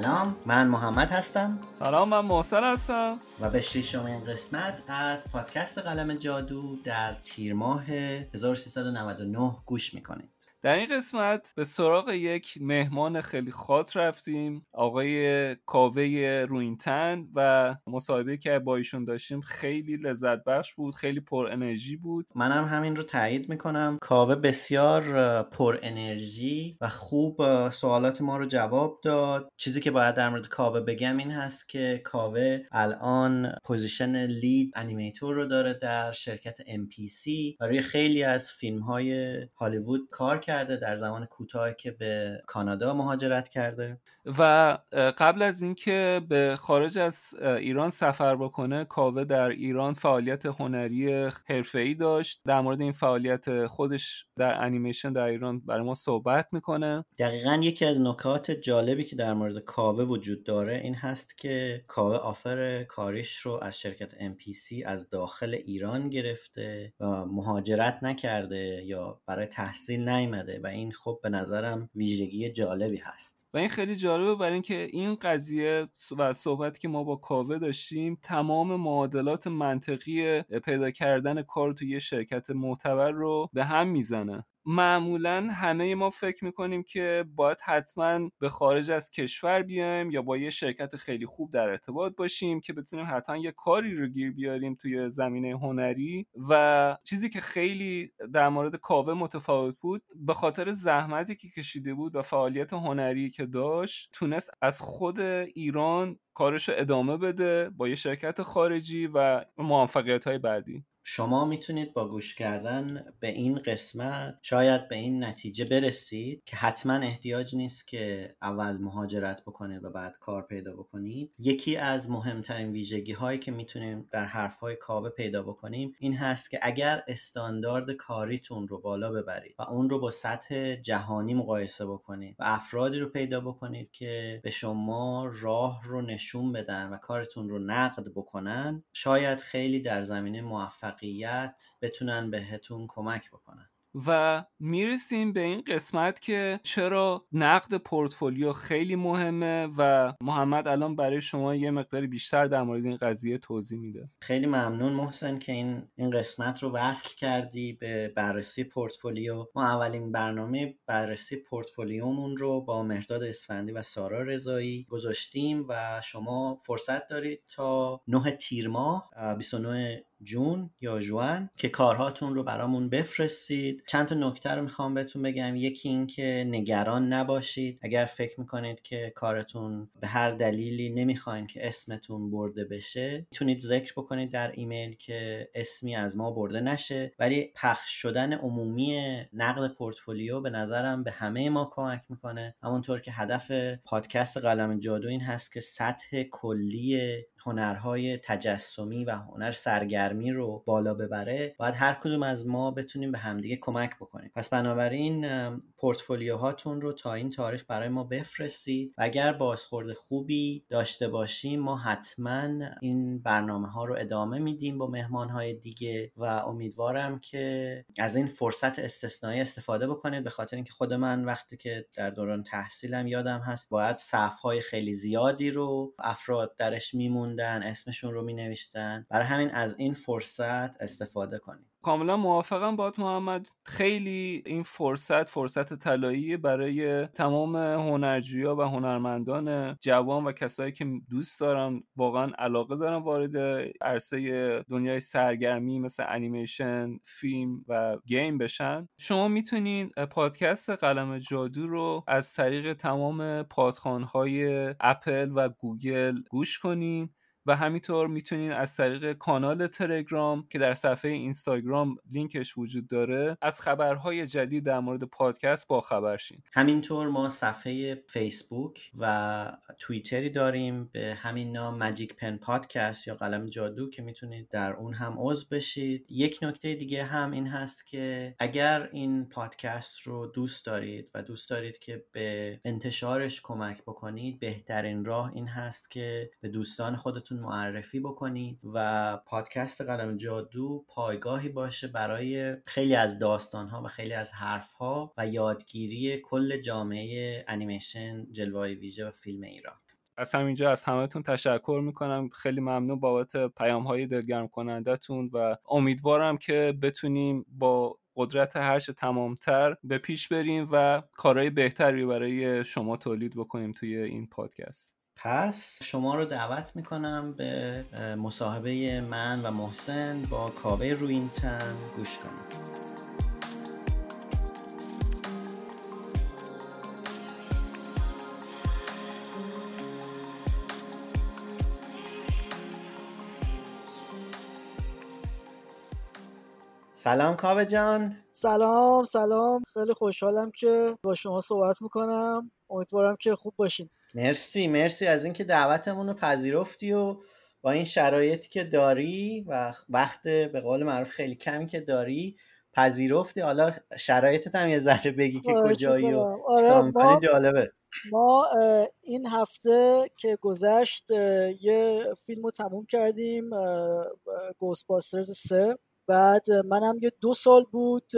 سلام من محمد هستم. سلام من محسن هستم. و به ششمین قسمت از پادکست قلم جادو در تیر ماه 1399 گوش می‌کنید. در این قسمت به سراغ یک مهمان خیلی خاص رفتیم آقای کاوه روئین تن و مصاحبه که با ایشون داشتیم خیلی لذت بخش بود خیلی پر انرژی بود. منم همین رو تایید می‌کنم. کاوه بسیار پر انرژی و خوب سوالات ما رو جواب داد. چیزی که باید در مورد کاوه بگم این هست که کاوه الان position lead animator رو داره در شرکت MPC و روی خیلی از فیلم های هالیوود کار کرد کرده در زمان کوتاهی که به کانادا مهاجرت کرده. و قبل از اینکه به خارج از ایران سفر بکنه کاوه در ایران فعالیت هنری حرفه‌ای داشت. در مورد این فعالیت خودش در انیمیشن در ایران برای ما صحبت می‌کنه. دقیقا یکی از نکات جالبی که در مورد کاوه وجود داره این هست که کاوه آفر کاریش رو از شرکت MPC از داخل ایران گرفته و مهاجرت نکرده یا برای تحصیل نیامده و این خب به نظرم ویژگی جالبی هست. و این خیلی جالبه برای اینکه این قضیه و صحبتی که ما با کاوه داشتیم تمام معادلات منطقی پیدا کردن کار توی یه شرکت معتبر رو به هم می‌زنه. معمولا همه ما فکر می‌کنیم که باید حتما به خارج از کشور بیایم یا با یه شرکت خیلی خوب در ارتباط باشیم که بتونیم حتما یه کاری رو گیر بیاریم توی زمینه هنری. و چیزی که خیلی در مورد کاوه متفاوت بود به خاطر زحمتی که کشیده بود و فعالیت هنری که داشت تونست از خود ایران کارش رو ادامه بده با یه شرکت خارجی و موفقیت های بعدی. شما می‌تونید با گوش کردن به این قسمت شاید به این نتیجه برسید که حتما احتیاج نیست که اول مهاجرت بکنید و بعد کار پیدا بکنید. یکی از مهمترین ویژگی هایی که می‌تونیم در حرف های کاوه پیدا بکنیم این هست که اگر استاندارد کاریتون رو بالا ببرید و اون رو با سطح جهانی مقایسه بکنید و افرادی رو پیدا بکنید که به شما راه رو نشون بدن و کارتون رو نقد بکنن شاید خیلی در زمینه موفق موفقیت بتونن بهتون کمک بکنن. و می‌رسیم به این قسمت که چرا نقد پورتفولیو خیلی مهمه و محمد الان برای شما یه مقداری بیشتر در مورد این قضیه توضیح میده. خیلی ممنون محسن که این این قسمت رو وصل کردی به بررسی پورتفولیو. ما اولین برنامه بررسی پورتفولیومون رو با مرداد اسفندی و سارا رضایی گذاشتیم و شما فرصت دارید تا 9 تیر ماه 29 جون یا جوان که کارهاتون رو برامون بفرستید. چند تا نکته رو می‌خوام بهتون بگم. یکی این که نگران نباشید. اگر فکر می‌کنید که کارتون به هر دلیلی نمی‌خواین که اسمتون برده بشه می‌تونید ذکر بکنید در ایمیل که اسمی از ما برده نشه. ولی پخش شدن عمومی نقد پورتفولیو به نظرم به همه ما کمک می‌کنه. همونطور که هدف پادکست قلم جادو این هست که سطح کلی هنرهای تجسمی و هنر سرگرمی رو بالا ببره باید هر کدوم از ما بتونیم به همدیگه کمک بکنیم. پس بنابراین پورتفولیوهاتون رو تا این تاریخ برای ما بفرستید و اگر بازخورد خوبی داشته باشیم ما حتما این برنامه ها رو ادامه میدیم با مهمان های دیگه و امیدوارم که از این فرصت استثنایی استفاده بکنید. به خاطر اینکه خود من وقتی که در دوران تحصیلم یادم هست باید صف های خیلی زیادی رو افراد درش میموندن اسمشون رو مینوشتن. برای همین از این فرصت استفاده کنید کاملا موافقم با محمد. خیلی این فرصت فرصت طلایی برای تمام هنرجویا و هنرمندان جوان و کسایی که دوست دارن واقعا علاقه دارن وارد عرصه دنیای سرگرمی مثل انیمیشن فیلم و game بشن. شما می‌تونین پادکست قلم جادو رو از طریق تمام پادخوان‌های اپل و گوگل گوش کنین. و همینطور می‌تونین از طریق کانال تلگرام که در صفحه اینستاگرام لینکش وجود داره از خبرهای جدید در مورد پادکست با خبر شین. همینطور ما صفحه فیسبوک و توییتری داریم به همین نام ماجیک پن پادکست یا قلم جادو که می‌تونید در اون هم عضو بشید. یک نکته دیگه هم این هست که اگر این پادکست رو دوست دارید و دوست دارید که به انتشارش کمک بکنید بهترین راه این هست که به دوستان خودتون معرفی بکنید و پادکست قلم جادو پایگاهی باشه برای خیلی از داستانها و خیلی از حرفها و یادگیری کل جامعه انیمیشن جلوه ویژه و فیلم ایران. از همینجا از همهتون تشکر می‌کنم. خیلی ممنون بابت پیام های دلگرم کنندتون و امیدوارم که بتونیم با قدرت هرچه تمامتر به پیش بریم و کارهای بهتری برای شما تولید بکنیم توی این پادکست. پس شما رو دعوت می‌کنم به مصاحبه من و محسن با کاوه روینتن گوش کنیم. سلام کاوه جان. سلام سلام. خیلی خوشحالم که با شما صحبت می‌کنم. امیدوارم که خوب باشین. مرسی مرسی از اینکه دعوتمون رو پذیرفتی و با این شرایطی که داری و وقت به قول معروف خیلی کمی که داری پذیرفتی. حالا شرایطت هم یه ذره بگی که کجایی و آره ما... جالبه. ما این هفته که گذشت یه فیلم رو تموم کردیم گوسپاسترز 3 بعد منم یه دو سال بود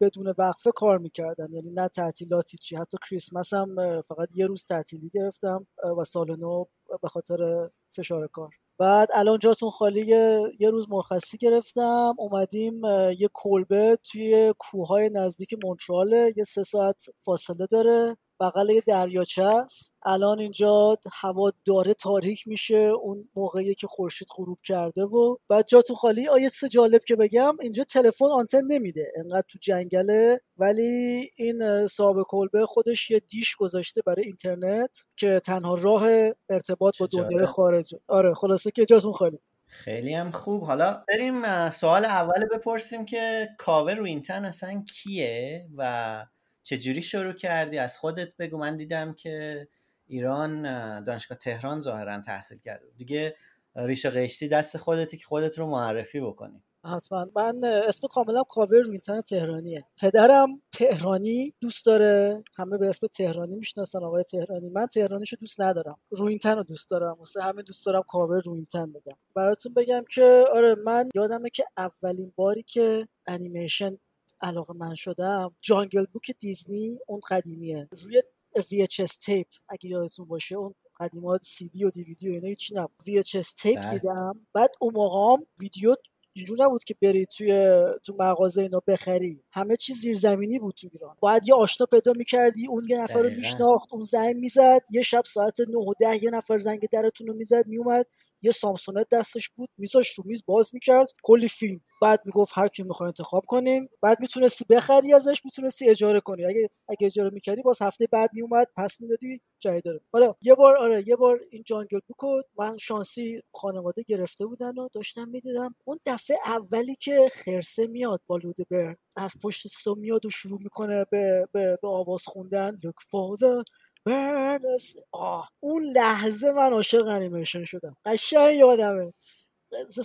بدون وقفه کار می‌کردم یعنی نه تعطیلاتی چی حتی کریسمس هم فقط یه روز تعطیلی گرفتم و سال نو به خاطر فشار کار. بعد الان جاتون خالی یه روز مرخصی گرفتم اومدیم یه کلبه توی کوههای نزدیک مونتراله یه سه ساعت فاصله داره. بغل دریاچه است الان اینجا هوا داره تاریک میشه. اون موقعی که خورشید غروب کرده و بعد جاتون خالی. آیه سه جالب که بگم اینجا تلفن آنتن نمیده. انقدر تو جنگله. ولی این صاحب کلبه خودش یه دیش گذاشته برای اینترنت که تنها راه ارتباط با دنیای خارج. آره خلاصه که جاتون خالی. خیلی هم خوب. حالا بریم سوال اول بپرسیم که کاوه رو اینترن اصلا کیه و چجوری شروع کردی؟ از خودت بگو. من دیدم که ایران دانشگاه تهران ظاهرا تحصیل کرده دیگه ریشه قشتی دست خودتی که خودت رو معرفی بکنی. حتما. من اسم کاملا کاور روینتن تهرانیه. پدرم تهرانی دوست داره. همه به اسم تهرانی می‌شناسن. آقای تهرانی. من تهرانیشو دوست ندارم. روینتن رو دوست دارم. واسه همه دوست دارم کاور روینتن بگم براتون بگم که آره من یادمه که اولین باری که انیمیشن علاقه من شدم جانگل بوک دیزنی اون قدیمیه. روی VHS تیپ اگه یادتون باشه اون قدیمات سی دی و دیویدی و اینا هیچ نبود. VHS تیپ بله. دیدم بعد اون موقع ویدیو اینجور نبود که بری توی تو مغازه اینا بخری. همه چیز زیرزمینی بود تو ایران. باید یه آشنا پیدا می‌کردی اون یه نفر رو میشناخت اون زنگ می‌زد یه شب ساعت 9 و 10 یه نفر زنگ درتون رو می‌زد میومد یه سامسونت دستش بود میذاش رو میز باز می‌کرد. کلی فیلم. بعد می‌گفت هر کی می‌خواد انتخاب کنین بعد می‌تونستی بخری ازش می‌تونستی اجاره کنی. اگه اگه اجاره می‌کردی باز هفته بعد میومد پس می‌دادی جای داره. حالا یه بار آره یه بار این جانگل بوکو من شانسی خانواده گرفته بودن و داشتم می‌دیدم. اون دفعه اولی که خرسه میاد با بر از پشت سو میاد و شروع می‌کنه به, به, به آواز خوندن. Look آه اون لحظه من عاشق انیمیشن شدم. قشنگ یادمه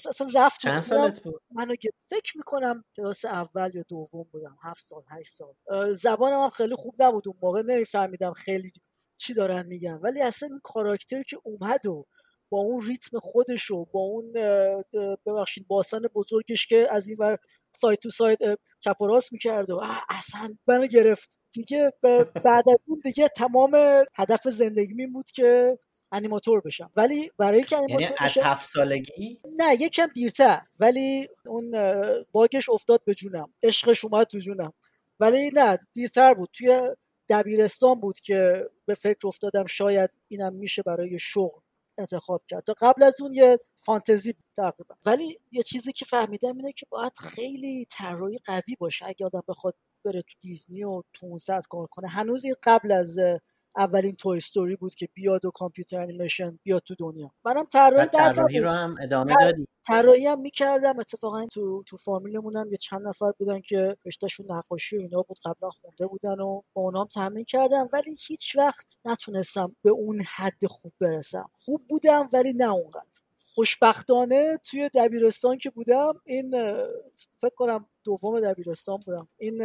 اصلا رفت چند سالت بود؟ منو که فکر می‌کنم کلاس اول یا دوم بودم هفت سال هشت سال. زبانم هم خیلی خوب نبود اون موقع نمیفهمیدم خیلی چی دارن میگن. ولی اصلا این کاراکتر که اومد و با اون ریتم خودش و با اون ببخشید باسن بزرگش که از این بر سایت تو سایت چپ و راست می‌کرد و اصلا منو گرفت. دیگه بعد از اون دیگه تمام هدف زندگی بود که انیماتور بشم. ولی برای اینکه انیماتور یعنی از هفت سالگی؟ نه یکم دیرتر. ولی اون باگش افتاد به جونم. عشقش اومد تو جونم. ولی نه دیرتر بود. توی دبیرستان بود که به فکر افتادم شاید اینم میشه برای شغل. انتخاب کرد. تا قبل از اون یه فانتزی تقریبا. ولی یه چیزی که فهمیدم اینه که باید خیلی طراحی قوی باشه. اگه آدم بخواد بره تو دیزنی و تو کار کنه. هنوز این قبل از اولین توی استوری بود که بیاد و کامپیوتر انیمیشن بیاد تو دنیا. منم طراحی طراحی رو هم ادامه دادی. طراحی هم می‌کردم. اتفاقا تو تو فامیلمون هم یه چند نفر بودن که رشتهشون نقاشی و اینا بود. قبلا خونده بودن و با اونام تمرین کردم. ولی هیچ وقت نتونستم به اون حد خوب برسم. خوب بودم ولی نه اونقدر. خوشبختانه توی دبیرستان که بودم این فکر کنم دوم دبیرستان بودم. این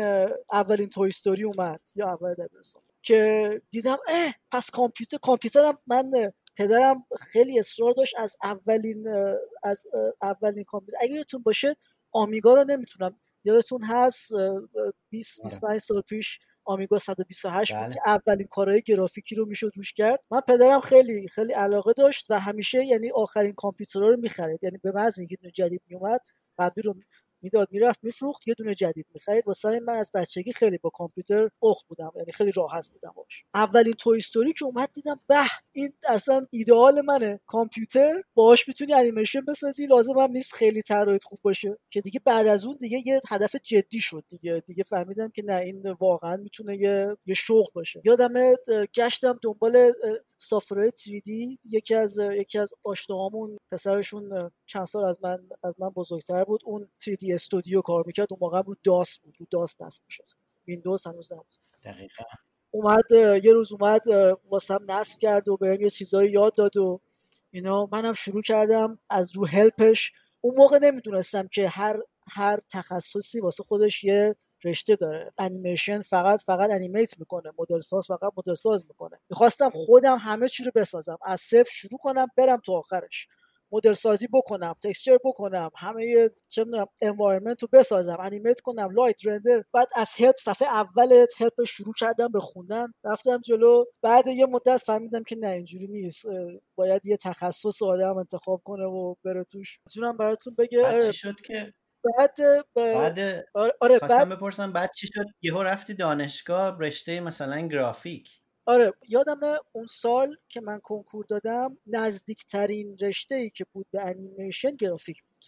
اولین توی استوری اومد. یا اول دبیرستان. که دیدم اه پس کامپیوتر کامپیوترم من پدرم خیلی اصرار داشت از اولین از اولین کامپیوتر اگه یادتون باشه آمیگا رو نمی‌تونم یادتون هست 20 25 آره. سال پیش آمیگا 128 بود بله. که اولین کارهای گرافیکی رو می‌شد روش کرد من پدرم خیلی خیلی علاقه داشت و همیشه یعنی آخرین کامپیوترها رو می‌خرید یعنی به محض اینکه جدید میومد قبلی رو می‌داد می‌رفت میفروخت یه دونه جدید می‌خرید. واسه من از بچگی خیلی با کامپیوتر اخت بودم یعنی خیلی راحت بودم باش اولین توی استوری که اومد دیدم به این اصلا ایدئال منه. کامپیوتر باهاش می‌تونی انیمیشن بسازی لازم هم نیست خیلی طراحیت خوب باشه. که دیگه بعد از اون دیگه یه هدف جدی شد دیگه. دیگه فهمیدم که نه این واقعا می‌تونه یه, یه شغل باشه. یادم گشتم دنبال سافرهای 3D یکی از یکی از آشناهامون پسرشون چند سال از من از من بزرگتر بود. اون 3D استودیو کار می‌کرد اون موقع رو داس بود رو داس نصب می‌شد. ویندوز هنوز نبود. دقیقا. اومد یه روز اومد واسم نصب کرد و بهم یه چیزایی یاد داد و اینا. منم شروع کردم از رو help ش. اون موقع نمی‌دونستم که هر هر تخصصی واسه خودش یه رشته داره. انیمیشن فقط فقط animate می‌کنه مدل ساز فقط مدل ساز می‌کنه. می‌خواستم خودم همه چی رو بسازم. از صفر شروع کنم برم تا آخرش. مدل سازی بکنم texture بکنم همه چه می‌دونم environment رو بسازم animate کنم light render بعد از help صفحه اول help شروع کردم به خوندن. رفتم جلو. بعد یه مدت فهمیدم که نه اینجوری نیست. باید یه تخصص آدم انتخاب کنه و بره توش. می‌تونم براتون بگه بعد چی شد که؟ بعد بعد آره بعد بعد بپرسم بعد چی شد؟ یهو رفتی دانشگاه رشته مثلا گرافیک. آره یادم اون سال که من کنکور دادم نزدیکترین رشته ای که بود به انیمیشن گرافیک بود.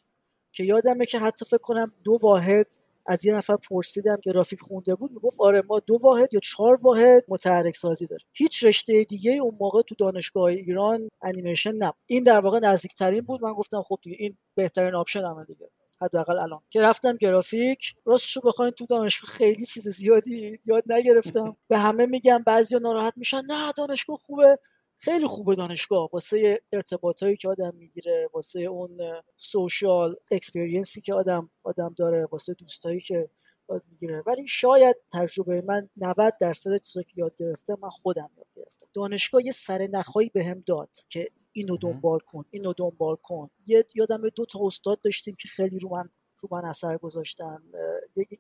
که یادمه که حتی فکر کنم دو واحد از یه نفر پرسیدم گرافیک خونده بود می‌گفت آره ما دو واحد یا چهار واحد متحرک سازی داریم. هیچ رشته دیگه اون موقع تو دانشگاه ایران انیمیشن نبود. این در واقع نزدیکترین بود. من گفتم خب دیگه این بهترین option مه دیگه. حداقل الان. که رفتم گرافیک راستشو بخواین تو دانشگاه خیلی چیز زیادی یاد نگرفتم. به همه میگم بعضیا ناراحت میشن. نه دانشگاه خوبه. خیلی خوبه دانشگاه. واسه ارتباطایی که آدم می‌گیره واسه اون سوشال اکسپریانسی که آدم آدم داره واسه دوستایی که می‌گیره. ولی شاید تجربه من 90 درصد چیزایی که یاد گرفتم من خودم یاد گرفتم. دانشگاه یه سر نخایی بهم داد که اینو دنبال کن اینو دنبال کن. یه یادم دو تا استاد داشتیم که خیلی رو من رو من اثر گذاشتن.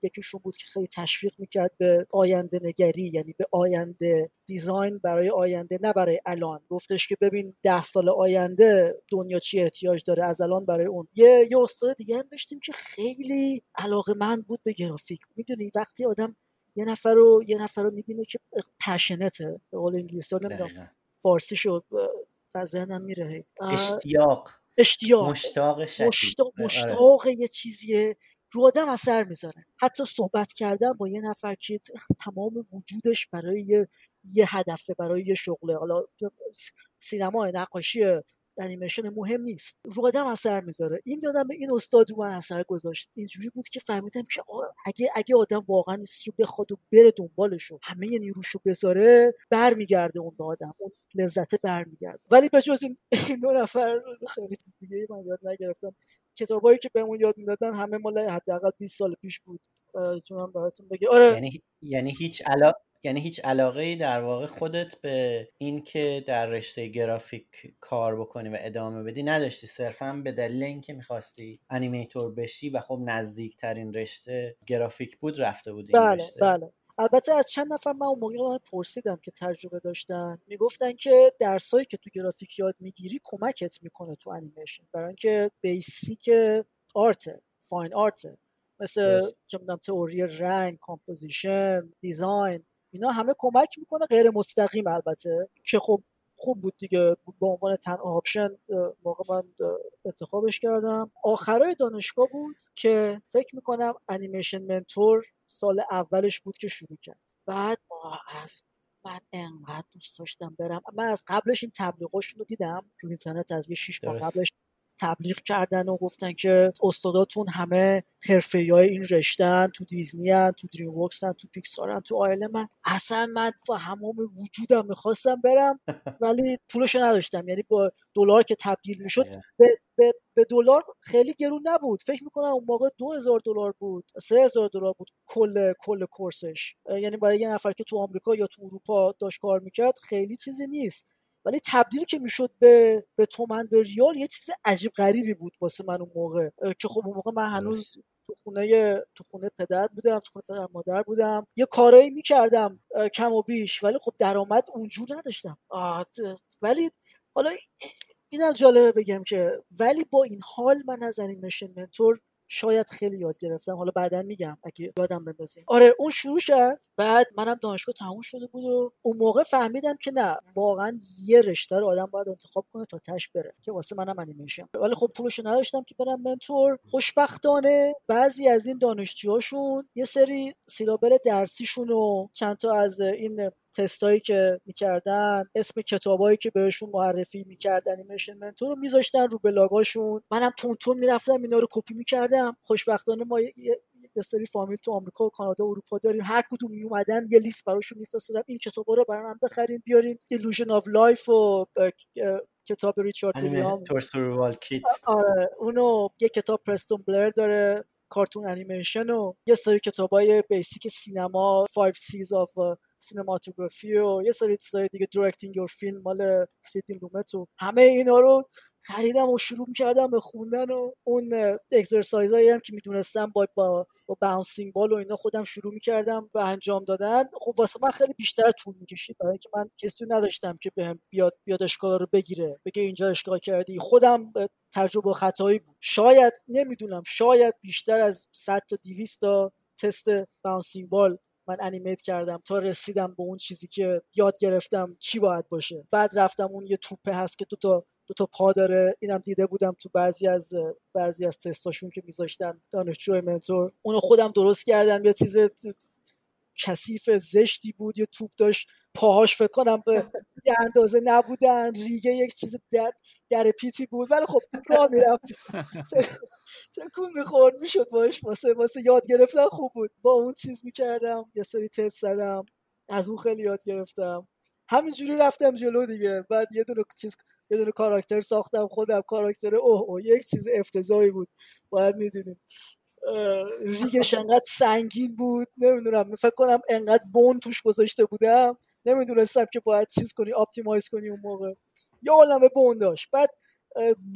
یکیشون بود که خیلی تشویق می‌کرد به آینده نگری یعنی به آینده دیزاین برای آینده نه برای الان. گفتش که ببین ده سال آینده دنیا چی احتیاج داره از الان برای اون. یه یه استاد دیگه هم داشتیم که خیلی علاقه من بود به گرافیک. می‌دونی وقتی آدم یه نفر رو یه نفر رو می‌بینه که پشنته به قول انگلیسی نمی‌دونم فارسی شد از ذهنم میره. اشتیاق. اشتیاق. مشتاق شدید. مشتاق, آره. مشتاق یه چیزیه. رو آدم اثر می‌ذاره. حتی صحبت کردن با یه نفر که تمام وجودش برای یه, یه هدفه برای یه شغله. حالا سینما نقاشی انیمیشن مهم نیست. رو آدم اثر می‌ذاره. این یادم این استاد رو من اثر گذاشت. اینجوری بود که فهمیدم که اگه اگه آدم واقعا این رو بخواد و بره دنبالش همه نیروشو بذاره برمیگرده اون به آدم. اون لذت برمیگرده ولی به جز این, دو نفر خیلی دیگه من یاد نگرفتم. کتابایی که بهمون یاد می‌دادن همه مال حداقل 20 سال پیش بود. چون براتون بگه آره. یعنی یعنی هیچ علا... یعنی هیچ علاقه ای در واقع خودت به این که در رشته گرافیک کار بکنی و ادامه بدی نداشتی. صرفا به دلیل اینکه می‌خواستی انیمیتور بشی و خب نزدیکترین رشته گرافیک بود رفته بودی بله رشته. بله. البته از چند نفر من اون موقع پرسیدم که تجربه داشتن. می‌گفتن که درسایی که تو گرافیک یاد می‌گیری کمکت می‌کنه تو انیمیشن. برای اینکه بیسیک art fine art مثل چه می‌دونم تئوری رنگ composition design اینا همه کمک می‌کنه غیر مستقیم البته. که خب خوب بود دیگه. به عنوان تنها option موقع من انتخابش کردم. آخرای دانشگاه بود که فکر می‌کنم Animation Mentor سال اولش بود که شروع کرد. بعد من انقدر دوست داشتم برم. من از قبلش این تبلیغاشون رو دیدم. رو اینترنت از یه شیش ماه قبلش تبلیغ کردن و گفتن که استاداتون همه حرفه های این رشتن تو دیزنی هن، تو دریم ورکس تو پیکسار هن، تو آیل من. اصلا من با همام وجودم می‌خواستم برم ولی پولش نداشتم. یعنی با دلار که تبدیل می‌شد به, به, به دلار خیلی گرون نبود. فکر می‌کنم اون موقع دو هزار دلار بود سه هزار دلار بود کل کل کورسش. یعنی برای یه نفر که تو آمریکا یا تو اروپا داشت کار می‌کرد خیلی چیزی نیست. ولی تبدیل که می‌شد به به تومن به ریال یه چیز عجیب غریبی بود واسه من اون موقع. که خب اون موقع من هنوز تو خونه تو خونه پدر بودم تو خونه پدر مادر بودم. یه کارایی می‌کردم کم و بیش ولی خب درآمد اونجور نداشتم. ولی حالا اینم جالبه بگم که ولی با این حال من از انیمیشن منتور شاید خیلی یاد گرفتم. حالا بعدا میگم اگه یادم بندازیم آره اون شروع کرد بعد منم دانشگاه تموم شده بود و اون موقع فهمیدم که نه واقعا یه رشته رو آدم باید انتخاب کنه تا تهش بره که واسه منم انیمیشن. ولی خب پولشو نداشتم که برم Mentor. خوشبختانه بعضی از این دانشجوهاشون یه سری syllabus درسیشون و چند تا از این تستایی که می‌کردن اسم کتابایی که بهشون معرفی می‌کرد Animation Mentor رو میذاشتن رو بلاگاشون. منم تند تند می‌رفتم اینا رو کپی می‌کردم. خوشبختانه ما یه سری فامیل تو آمریکا و کانادا و اروپا داریم. هر کدوم می اومدن یه لیست براشون میفرستادم این کتابا رو برای من بخرین بیارین. Illusion of Life و کتاب ریچارد ویلیامز آره. اونو یه کتاب پرستون بلر داره Cartoon Animation و یه سری کتابای basic سینما 5 C's of Cinematography و یه سری چیزای دیگه Directing Your Film مال سیدنی لومت و همه اینا رو خریدم و شروع کردم به خوندن و اون exercise ایی هم که می‌دونستم با با با bouncing ball و اینا خودم شروع می‌کردم به انجام دادن. خب واسه من خیلی بیشتر طول می‌کشید برای اینکه من کسی نداشتم که بهم بیاد بیاد اشکال رو بگیره بگه اینجا اشکال کردی. خودم تجربه خطایی بود. شاید نمی‌دونم شاید بیشتر از 100 تا 200 تا تست باونسینگ بال من انیمیت کردم تا رسیدم به اون چیزی که یاد گرفتم چی باید باشه. بعد رفتم اون یه توپه هست که دو تا دو تا پا داره. اینم دیده بودم تو بعضی از بعضی از تستاشون که میذاشتن دانشجو منتور. اونو خودم درست کردم. یه چیز کثیف زشتی بود یه توپ داشت پاهاش فکر کنم به یه اندازه نبودن ریگه یک چیز در, در پیتی بود. ولی خب راه می‌رفت. تکون می‌خورد می‌شد باش واسه واسه یاد گرفتن خوب بود. با اون چیز می‌کردم یه سری تست زدم از اون خیلی یاد گرفتم. همینجوری رفتم جلو دیگه. بعد یه دونه چیز یه دونه کاراکتر ساختم خودم کاراکتر اوه اوه یک چیز افتضاحی بود. باید می‌دونیم. ریگش انقدر سنگین بود نمی‌دونم فکر کنم انقدر بون توش گذاشته بودم نمی‌دونستم که باید چیز کنی optimize کنی اون موقع. یه عالمه bone داشت. بعد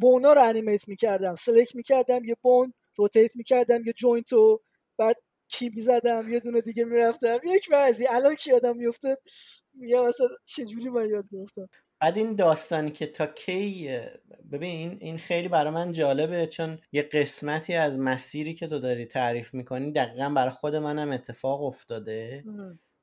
bone ا رو animate می‌کردم select می‌کردم یه bone rotate می‌کردم یه joint رو بعد key می‌زدم یه دونه دیگه می‌رفتم. یک بعضی الان که یادم میفته میگم مثلا چجوری من یاد گرفتم؟ بعد این داستانی که تا کی ببین این خیلی برای من جالبه چون یه قسمتی از مسیری که تو داری تعریف می‌کنی دقیقا برای خود منم اتفاق افتاده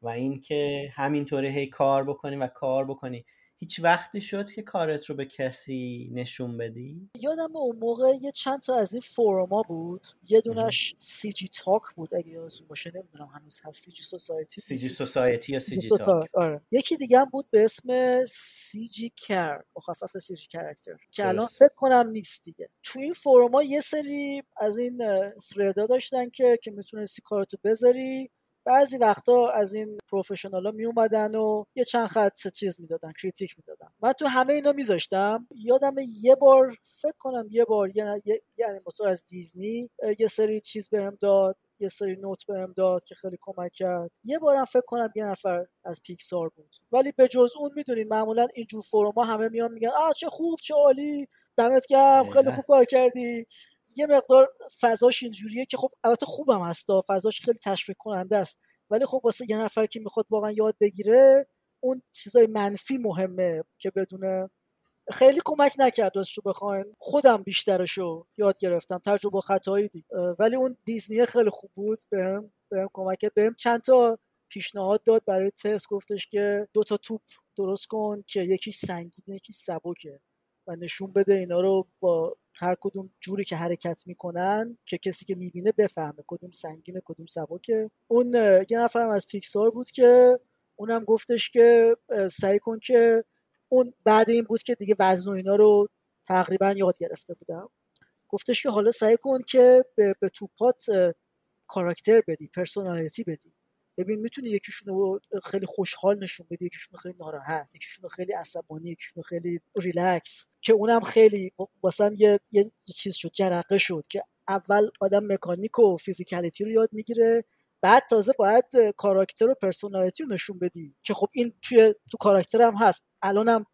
و اینکه همینطوری هی کار بکنی و کار بکنی. هیچ وقتی شد که کارت رو به کسی نشون بدی؟ یادم اون موقع یه چند تا از این forum ا بود. یه دونش CG Talk بود اگه یادتون باشه نمی‌دونم هنوز هست. CG Society C G Society یا CG Talk؟ آره. یکی دیگه هم بود به اسم سی جی کر. مخفف CG Character که الان فکر کنم نیست دیگه. تو این forum ا یه سری از این فردا داشتن که که می‌تونستی کارتو بذاری. بعضی وقتا از این پروفشنال ها می اومدن و یه چند خط چیز می‌دادن کریتیک می‌دادن. من تو همه اینا میذاشتم. یادم یه بار فکر کنم یه بار یه یعنی موتور از دیزنی یه سری چیز بهم داد یه سری نوت بهم داد که خیلی کمک کرد. یه بارم فکر کنم یه نفر از پیکسار بود. ولی به جز اون می‌دونین معمولا اینجور فروما همه میان میگن آ چه خوب چه عالی دمت گرم خیلی خوب کار کردی. یه مقدار فضاش اینجوریه که خب البته خوبم هستا فضاش خیلی تشویق کننده است. ولی خب واسه یه نفر که می‌خواد واقعا یاد بگیره اون چیزای منفی مهمه که بدونه خیلی کمک نکرد رو بخواین. خودم بیشترشو یاد گرفتم تجربه خطایی دید ولی اون دیزنی خیلی خوب بود بهم بهم کمک بهم چند تا پیشنهاد داد برای تست. گفتش که دو تا توپ درست کن که یکی سنگین یکی سبکه. نشون بده اینا رو با هر کدوم جوری که حرکت می‌کنن که کسی که می‌بینه بفهمه کدوم سنگینه کدوم سبکه. اون یه نفرم از پیکسار بود که اونم گفتش که سعی کن که اون بعد این بود که دیگه وزن و اینا رو تقریبا یاد گرفته بودم. گفتش که حالا سعی کن که به, به توپات کاراکتر بدی پرسونالیتی بدی. ببین می‌تونی یکیشون رو خیلی خوشحال نشون بدی یکیشون خیلی ناراحت یکیشون خیلی عصبانی یکیشون خیلی ریلکس. که اونم خیلی واسم یه, یه چیز شد جرقه شد که اول آدم مکانیک و physicality رو یاد می‌گیره بعد تازه باید کاراکتر و personality رو نشون بدی. که خب این توی تو کاراکتر هم هست. الانم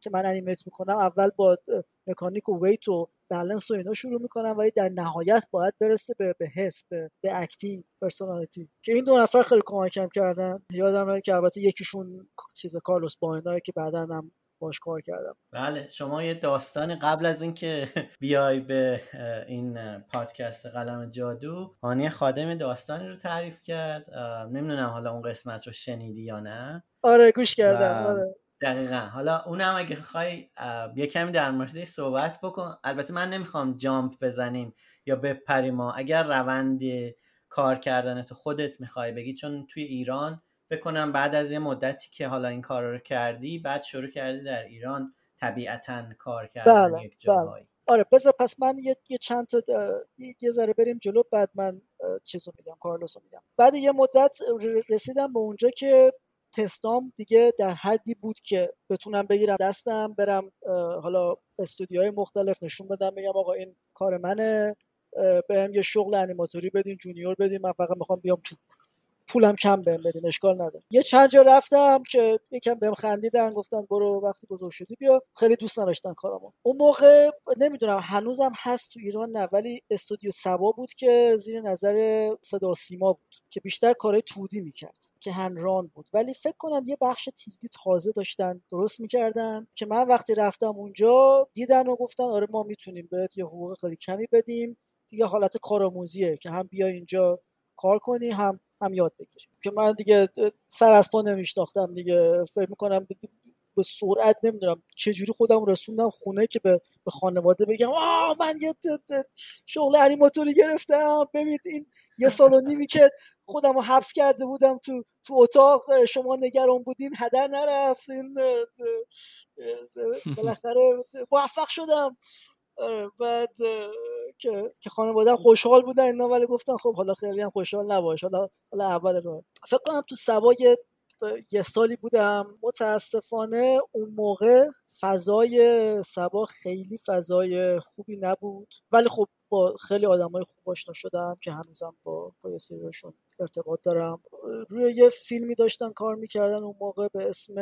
که من animate می‌کنم اول با مکانیک و weight و بلنس و اینا شروع می‌کنن ولی در نهایت باید برسه به به حس به, به acting personality که این دو نفر خیلی کمکم کردن. یادم که البته یکیشون چیز کارلوس باینده که بعدا هم باش کار کردم. بله شما یه داستانی قبل از اینکه بیای به این پادکست قلم جادو هانی خادم داستانی رو تعریف کرد. نمی‌دونم حالا اون قسمت رو شنیدی یا نه. آره گوش کردم آره. دقیقا. حالا اونم اگه خواهی یه کمی در موردش صحبت بکن. البته من نمی‌خوام جامپ بزنیم یا بپریم ما اگر روند کار کردن تو خودت می‌خوای بگی چون توی ایران فکر کنم بعد از یه مدتی که حالا این کار رو کردی بعد شروع کردی در ایران طبیعتا کار کردن بله، یک جاهایی. بله. آره بذار پس من یه, یه چند تا یه ذره بریم جلو بعد من چیزو میگم کارلوسو میگم. بعد یه مدت رسیدم به اونجا که تستام دیگه در حدی بود که بتونم بگیرم دستم برم حالا استودیوهای مختلف نشون بدم بگم آقا این کار منه بهم یه شغل انیماتوری بدین جونیور بدین من فقط می‌خوام بیام تو پولم کم بهم بدین اشکال نداره. یه چند جا رفتم که یکم بهم خندیدن گفتن برو وقتی بزرگ شدی بیا. خیلی دوست نداشتن کارامو. اون موقع نمی‌دونم هنوزم هست تو ایران نه ولی استودیو سبا بود که زیر نظر صدا سیما بود که بیشتر کارهای تودی می‌کرد که هنران بود. ولی فکر کنم یه بخش تیدی تازه داشتن درست می‌کردن که من وقتی رفتم اونجا دیدن و گفتن آره ما می‌تونیم بهت یه حقوق خیلی کمی بدیم. دیگه حالت کارآموزیه که هم بیا اینجا کار کنی هم هم یاد بگیریم. که من دیگه سر از پا نمیشتاختم دیگه. فکر می‌کنم به سرعت نمی‌دونم چجوری خودم رسوندم خونه که به, به خانواده بگم آه من یه شغل انیماتوری گرفتم. ببینید این یه سال و نیمی که خودم رو حبس کرده بودم تو تو اتاق شما نگران بودین هدر نرفتین بالاخره موفق شدم. بعد که که خانواده خوشحال بودن اینا ولی گفتن خب حالا خیلی هم خوشحال نباش. حالا حالا اول رو فکر کنم تو سوای یه سالی بودم. متاسفانه اون موقع فضای سبا خیلی فضای خوبی نبود. ولی خب با خیلی آدمای خوب آشنا شدم که هنوزم با با سریشون ارتباط دارم. روی یه فیلمی داشتن کار می‌کردن اون موقع به اسم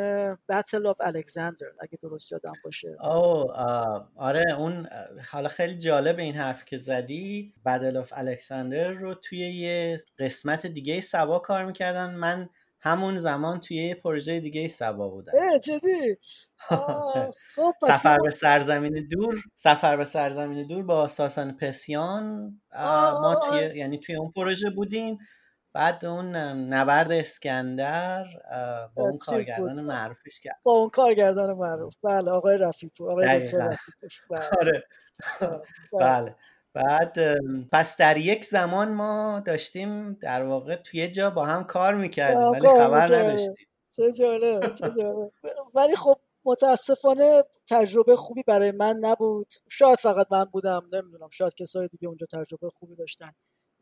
Battle of Alexander اگه درست یادم باشه. او آره اون حالا خیلی جالب این حرف که زدی. Battle of Alexander رو توی یه قسمت دیگه صبا کار می‌کردن. من همون زمان توی یه پروژه دیگه صبا بودم. اه جدی؟ خب سفر به سرزمین دور سفر به سرزمین دور با ساسان پسیان ما توی یعنی توی اون پروژه بودیم. بعد اون نبرد اسکندر با اون کارگردان معروفش کرد. با اون کارگردان معروف. بله آقای رفیپور آقای دکتر بله. آره. بله. بعد پس در یک زمان ما داشتیم در واقع توی جا با هم کار می‌کردیم ولی خبر نداشتیم. چه جالب. ولی خب متاسفانه تجربه خوبی برای من نبود. شاید فقط من بودم نمی‌دونم شاید کسای دیگه اونجا تجربه خوبی داشتن.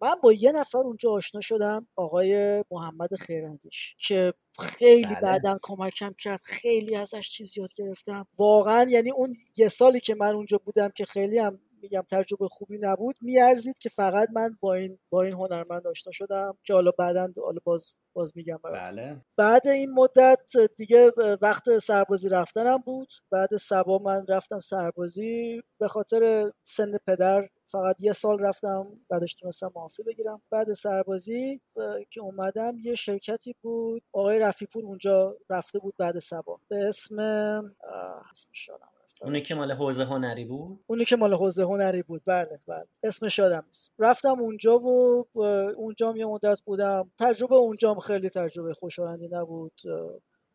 من با یه نفر اونجا آشنا شدم آقای محمد خیراندیش که خیلی بله. بعدا کمکم کرد خیلی ازش چیز یاد گرفتم واقعا یعنی اون یه سالی که من اونجا بودم که خیلی هم میگم تجربه خوبی نبود میارزید که فقط من با این با این هنرمند آشنا شدم که حالا بعدا حالا باز باز میگم بله. بعد این مدت دیگه وقت سربازی رفتنم بود بعد سبا من رفتم سربازی به خاطر سن پدر فقط یه سال رفتم بعدش تونستم معافی بگیرم. بعد سربازی که اومدم یه شرکتی بود. آقای رفیپور اونجا رفته بود بعد سبا. به اسم اسمش اونی که مال حوزه هنری بود؟ اونی که مال حوزه هنری بود. بله بله. اسمش یادم نیست. رفتم اونجا و اونجا یه مدت بودم. تجربه اونجا خیلی تجربه خوشایندی نبود.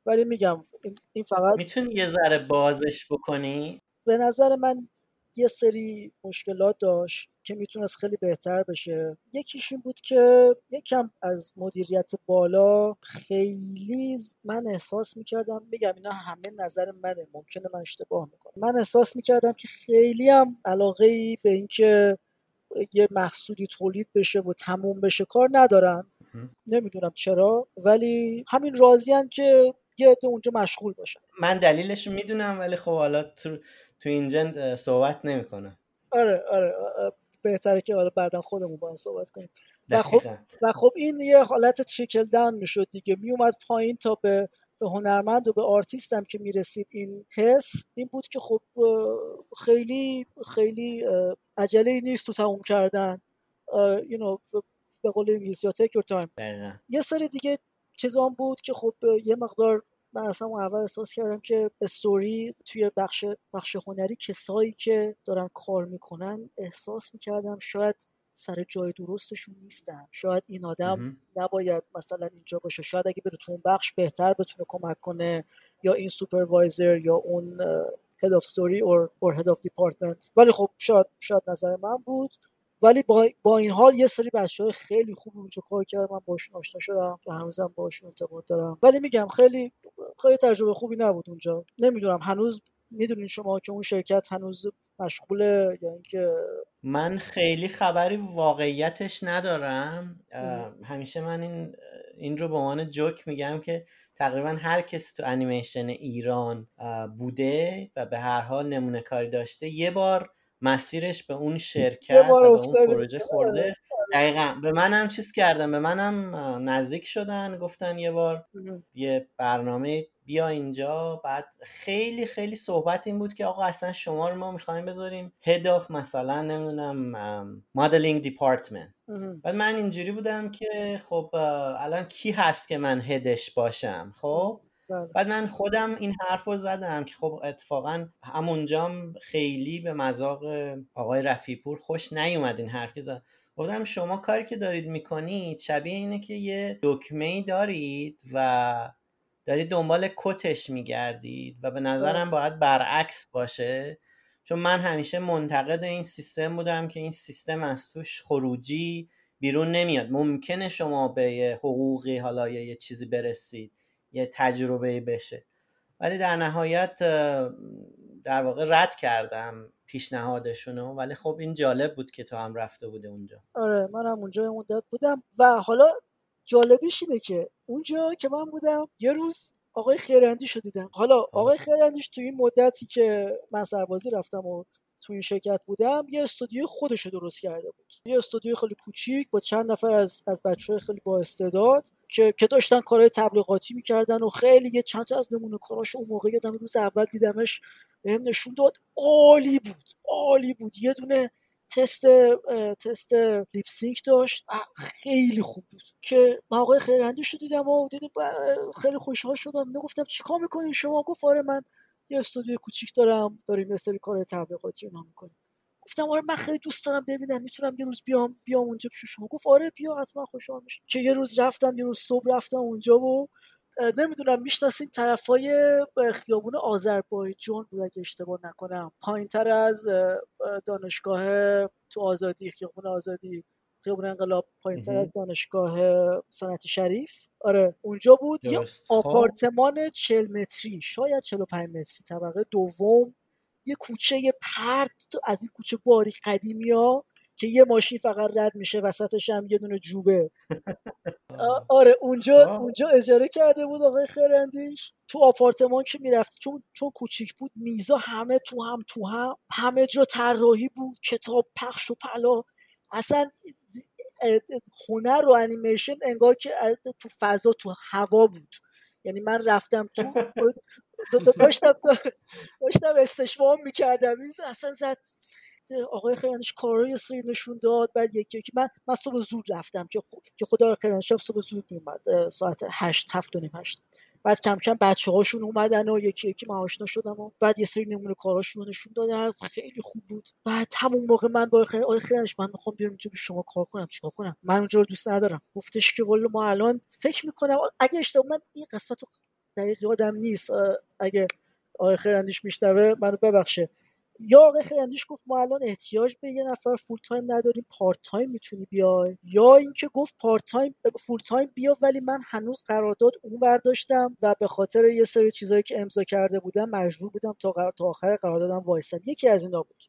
ولی میگم این فقط می‌تونی یه ذره بازش بکنی؟ به نظر من یه سری مشکلات داشت که می‌تونست خیلی بهتر بشه. یکیش این بود که یکم از مدیریت بالا خیلی من احساس می‌کردم میگم اینا همه نظر منه ممکنه من اشتباه می‌کنم. من احساس می‌کردم که خیلی هم علاقه ای به اینکه یه محصولی تولید بشه و تموم بشه کار ندارن. نمی‌دونم چرا ولی همین راضیان که یه عده اونجا مشغول باشن. من دلیلش می‌دونم ولی خب حالا تو تو اینجا صحبت نمی‌کنم آره آره بهتره که حالا بعدا خودمون با هم صحبت کنیم. و خب و خب این یه حالت تریکل داون می‌شد دیگه. میومد پایین تا به به هنرمند و به آرتیستم که می‌رسید این حس. این بود که خب خیلی خیلی عجله نیست تو تموم کردن. you know, به قول انگلیسی ها take your time. یه سری دیگه چیزان بود که خب یه مقدار من اصلا اول احساس کردم که استوری توی بخش بخش هنری کسایی که دارن کار می‌کنن احساس می‌کردم شاید سر جای درستشون نیستن. شاید این آدم نباید مثلا اینجا باشه. شاید اگه بره تو اون بخش بهتر بتونه کمک کنه یا این سوپروایزر یا اون of story or, or head of department. ولی خب شاید شاید نظر من بود. ولی با, با این حال یه سری بچه های خیلی خوب اونجا کار کردم من باشون آشنا شدم و هنوزم باشون ارتباط دارم. ولی میگم خیلی خیلی تجربه خوبی نبود اونجا. نمی‌دونم هنوز می‌دونین شما که اون شرکت هنوز مشغوله یا اینکه من خیلی خبری واقعیتش ندارم. همیشه من این این رو به عنوان جوک میگم که تقریبا هر کسی تو انیمیشن ایران بوده و به هر حال نمونه کاری داشته یه بار مسیرش به اون شرکت و به اون پروژه خورده. دقیقا. به منم چیز کردن به منم نزدیک شدن گفتن یه بار یه برنامه بیا اینجا. بعد خیلی خیلی صحبت این بود که آقا اصلا شما رو ما می‌خوایم بذاریم head of مثلا نمی‌دونم modeling department بعد من اینجوری بودم که خب الان کی هست که من هدش باشم؟ خب؟ بله. بعد من خودم این حرف رو زدم که خب اتفاقا همونجام خیلی به مذاق آقای رفیپور خوش نیومد این حرف که زد. گفتم شما کاری که دارید می‌کنید شبیه اینه که یه دکمه دارید و دارید دنبال کتش میگردید و به نظرم بله. باید برعکس باشه. چون من همیشه منتقد این سیستم بودم که این سیستم از توش خروجی بیرون نمیاد. ممکنه شما به حقوقی حالا یه چیزی برسید. یه تجربه بشه. ولی در نهایت در واقع رد کردم پیشنهادشونو. ولی خب این جالب بود که تو هم رفته بوده اونجا. آره منم اونجا مدت بودم. و حالا جالبیش اینه که اونجا که من بودم یه روز آقای خیرندی شو دیدم. حالا آقای خیرندیش تو این مدتی که من سربازی رفتم و تو این شرکت بودم یه استودیو خودش درست کرده بود. یه استودیو خیلی کوچیک با چند نفر از از بچه‌های خیلی با استعداد که که داشتن کارهای تبلیغاتی می‌کردن و خیلی یه چند تا از نمونه کاراش اون موقع یادم روز اول دیدمش بهم نشون داد. عالی بود عالی بود. یه دونه تست تست لیپسینک داشت. خیلی خوب بود. که آقای خیرندی شو دیدم و دیدم خیلی خوشحال شدم. نگفتم چیکار می‌کنین شما؟ گفت آره من یه استودیو کوچیک دارم داریم یه سری کار تبلیغاتی اینا می‌کنیم. گفتم آره من خیلی دوست دارم ببینم می‌تونم یه روز بیام بیام اونجا پیش شما. گفت آره بیا حتما خوشحال میشم. که یه روز رفتم یه روز صبح رفتم اونجا و نمی‌دونم می‌شناسین طرفای خیابون آذربایجان بود اگه اشتباه نکنم. پایین تر از دانشگاه تو آزادی خیابون آزادی. خیابون انقلاب پایین تر از دانشگاه صنعت شریف. آره اونجا بود یه خب. آپارتمان 40 متری شاید 45 متری طبقه دوم. یه کوچه پرد از این کوچه باریک قدیمی ها که یه ماشین فقط رد میشه وسطش هم یه دونه جوبه. آره اونجا اونجا اجاره کرده بود آقای خرندیش تو آپارتمان که می‌رفت چون چون کوچیک بود میزا همه تو هم تو هم همه جا طراحی بود کتاب پخش و پلا. اصلا هنر و انیمیشن انگار که تو فضا تو هوا بود. یعنی من رفتم تو داشتم داشتم استشمام می‌کردم. اصلا زد. آقای خیرانش کارا یه سری نشون داد. بعد یکی یکی من من صبح زود رفتم که که خدا خیرانش صبح زود میومد ساعت هشت هفت و نیم هشت. بعد کم کم بچه هاشون اومدن و یکی یکی من آشنا شدم و بعد یه سری نمونه کاراشون نشون دادن. خیلی خوب بود. بعد همون موقع من با خیر آقای خیرانش من می‌خوام بیام اینجا شما کار کنم. چیکار کنم؟ من اونجا رو دوست ندارم. گفتش که والا ما الان فکر می‌کنم اگه اشتباه من این قسمت رو دقیق یادم نیست. اگه آقای خیراندیش میشنوه منو ببخشه. یا آقای خیراندیش گفت ما الان احتیاج به یه نفر full time نداریم part time می‌تونی بیای؟ یا اینکه گفت part time full time بیا ولی من هنوز قرارداد اون برداشتم و به خاطر یه سری چیزایی که امضا کرده بودم مجبور بودم تا, تا آخر قراردادم وایسم. یکی از اینا بود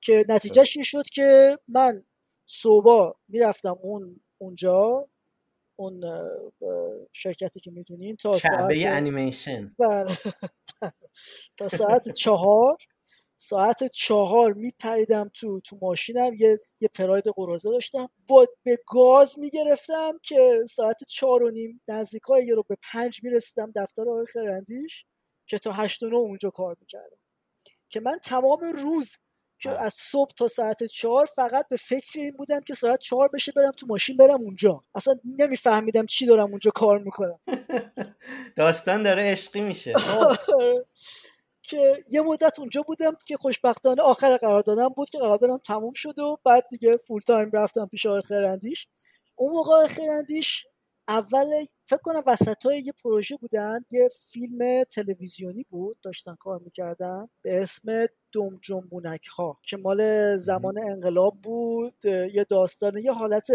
که نتیجهش این شد که من صبح می‌رفتم اون اونجا اون شرکتی که می‌دونیم تا ساعت انیمیشن بله. تا ساعت چهار ساعت چهار میپریدم تو تو ماشینم یه یه پراید قرازه داشتم. با به گاز می‌گرفتم که ساعت چهار و نیم نزدیکای یه رو به پنج می‌رسیدم دفتر آقای خرندیش که تا هشت و نه اونجا کار می‌کردم. که من تمام روز که از صبح تا ساعت چهار فقط به فکر این بودم که ساعت چهار بشه برم تو ماشین برم اونجا. اصلا نمیفهمیدم چی دارم اونجا کار می‌کنم. داستان داره عشقی میشه. که یه مدت اونجا بودم که خوشبختانه آخر قراردادم بود که قراردادم تموم شد و بعد دیگه فول تایم رفتم پیش آقای خرندیش اون موقع خرندیش اول فکر کنم وسط های یه پروژه بودن یه فیلم تلویزیونی بود داشتن کار می‌کردن به اسم دوم جنبونک ها که مال زمان انقلاب بود. یه داستان یه حالت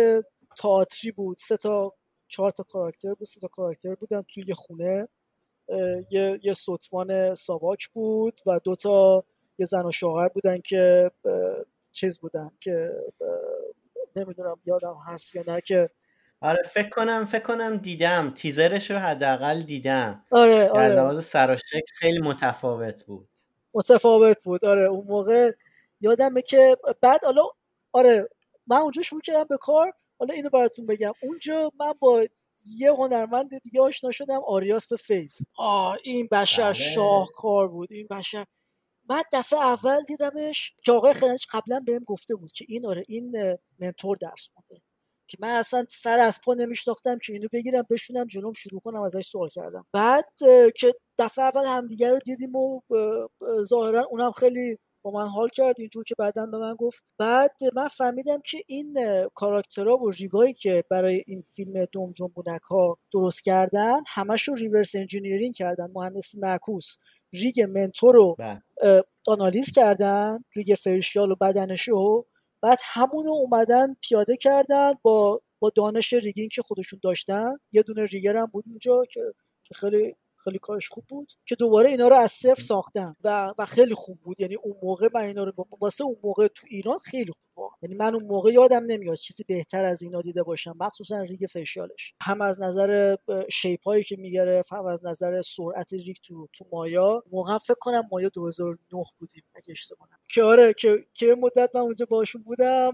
تئاتری بود. سه تا چهار تا کاراکتر بود سه تا کاراکتر بودن توی یه خونه. یه یه صدفان ساواک بود و دوتا یه زن و شوهر بودن که چیز بودن که نمی‌دونم یادم هست یا نه که آره فکر کنم فکر کنم دیدم. تیزرش رو حداقل دیدم. آره آره. لحاظ سر و شکل خیلی متفاوت بود. متفاوت بود. آره اون موقع یادمه که بعد حالا آره من اونجا شروع کردم به کار. حالا اینو براتون بگم. اونجا من با یه هنرمند دیگه آشنا شدم آریاس به فیس آه این بشر بله. شاهکار بود این بشر. بعد دفعه اول دیدمش که آقای خرنج قبلا بهم گفته بود که این آره این منتور درس مونده که من اصلا سر از پا نمیشناختم که اینو بگیرم بشونم جلوم شروع کنم ازش سوال کردم. بعد که دفعه اول همدیگه رو دیدیم و ظاهرا اونم خیلی با من حال کرد اینجور که بعدا به من گفت. بعد من فهمیدم که این کاراکترها و rig ایی که برای این فیلم دوم جنبونک ها درست کردن همش رو reverse engineering کردن مهندسی معکوس. rig Mentor رو بله. آنالیز کردن rig facial و بدنشو. بعد همونو اومدن پیاده کردن با با دانش rigging که خودشون داشتن. یه دونه rigger هم بود اونجا که که خیلی خیلی کارش خوب بود که دوباره اینا رو از صفر ساختن و و خیلی خوب بود. یعنی اون موقع من اینا رو واسه اون موقع تو ایران خیلی خوب بود. یعنی من اون موقع یادم نمیاد چیزی بهتر از اینا دیده باشم. مخصوصا ریگ فشیالش هم از نظر شیپ هایی که می‌گرفت هم از نظر سرعت ریگ تو تو مایا. موقع فکر کنم مایا 2009 بودیم اگه اشتباه که آره که که مدت من اونجا باشون بودم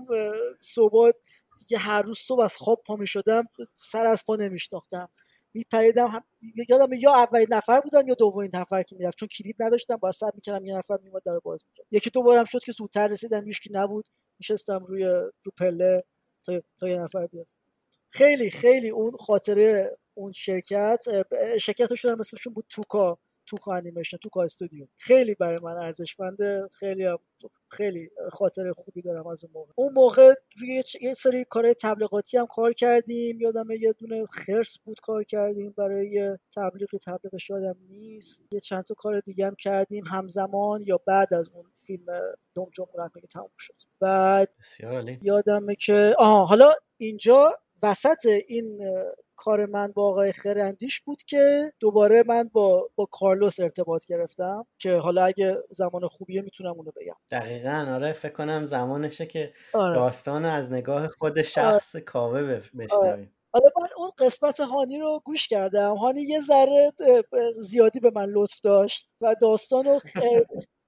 صبح دیگه هر روز صبح از خواب پا می شدم سر از پا نمیشناختم. میپریدم. یادم یا اولین نفر بودم یا دومین نفر که می‌رفت؟ چون کلید نداشتم با صبر می‌کردم یه نفر میومد در باز می‌کرد یکی دو بارم شد که زودتر رسیدم هیچکی نبود. میشستم روی رو پله تا تا یه نفر بیاد. خیلی خیلی اون خاطره اون شرکت شرکت رو مثلشون بود توکا. توکا انیمیشن توکا استودیو. خیلی برای من ارزشمنده. خیلی خیلی خاطر خوبی دارم از اون موقع. اون موقع روی یه سری کارهای تبلیغاتی هم کار کردیم. یادم یه دونه خرس بود کار کردیم. برای تبلیغی تبلیغش یادم نیست. یه چند تا کار دیگه هم کردیم. همزمان یا بعد از اون فیلم دوم جمهورت که تموم شد. بعد یادمه که آها حالا اینجا وسط این کار من با آقای خرندیش بود که دوباره من با با کارلوس ارتباط گرفتم که حالا اگه زمان خوبیه می‌تونم اونو بگم دقیقا آره فکر کنم زمانشه که آره. داستان از نگاه خود شخص آره. کاوه بشنویم آره. حالا من اون قسمت هانی رو گوش کردم هانی یه ذره زیادی به من لطف داشت و داستان رو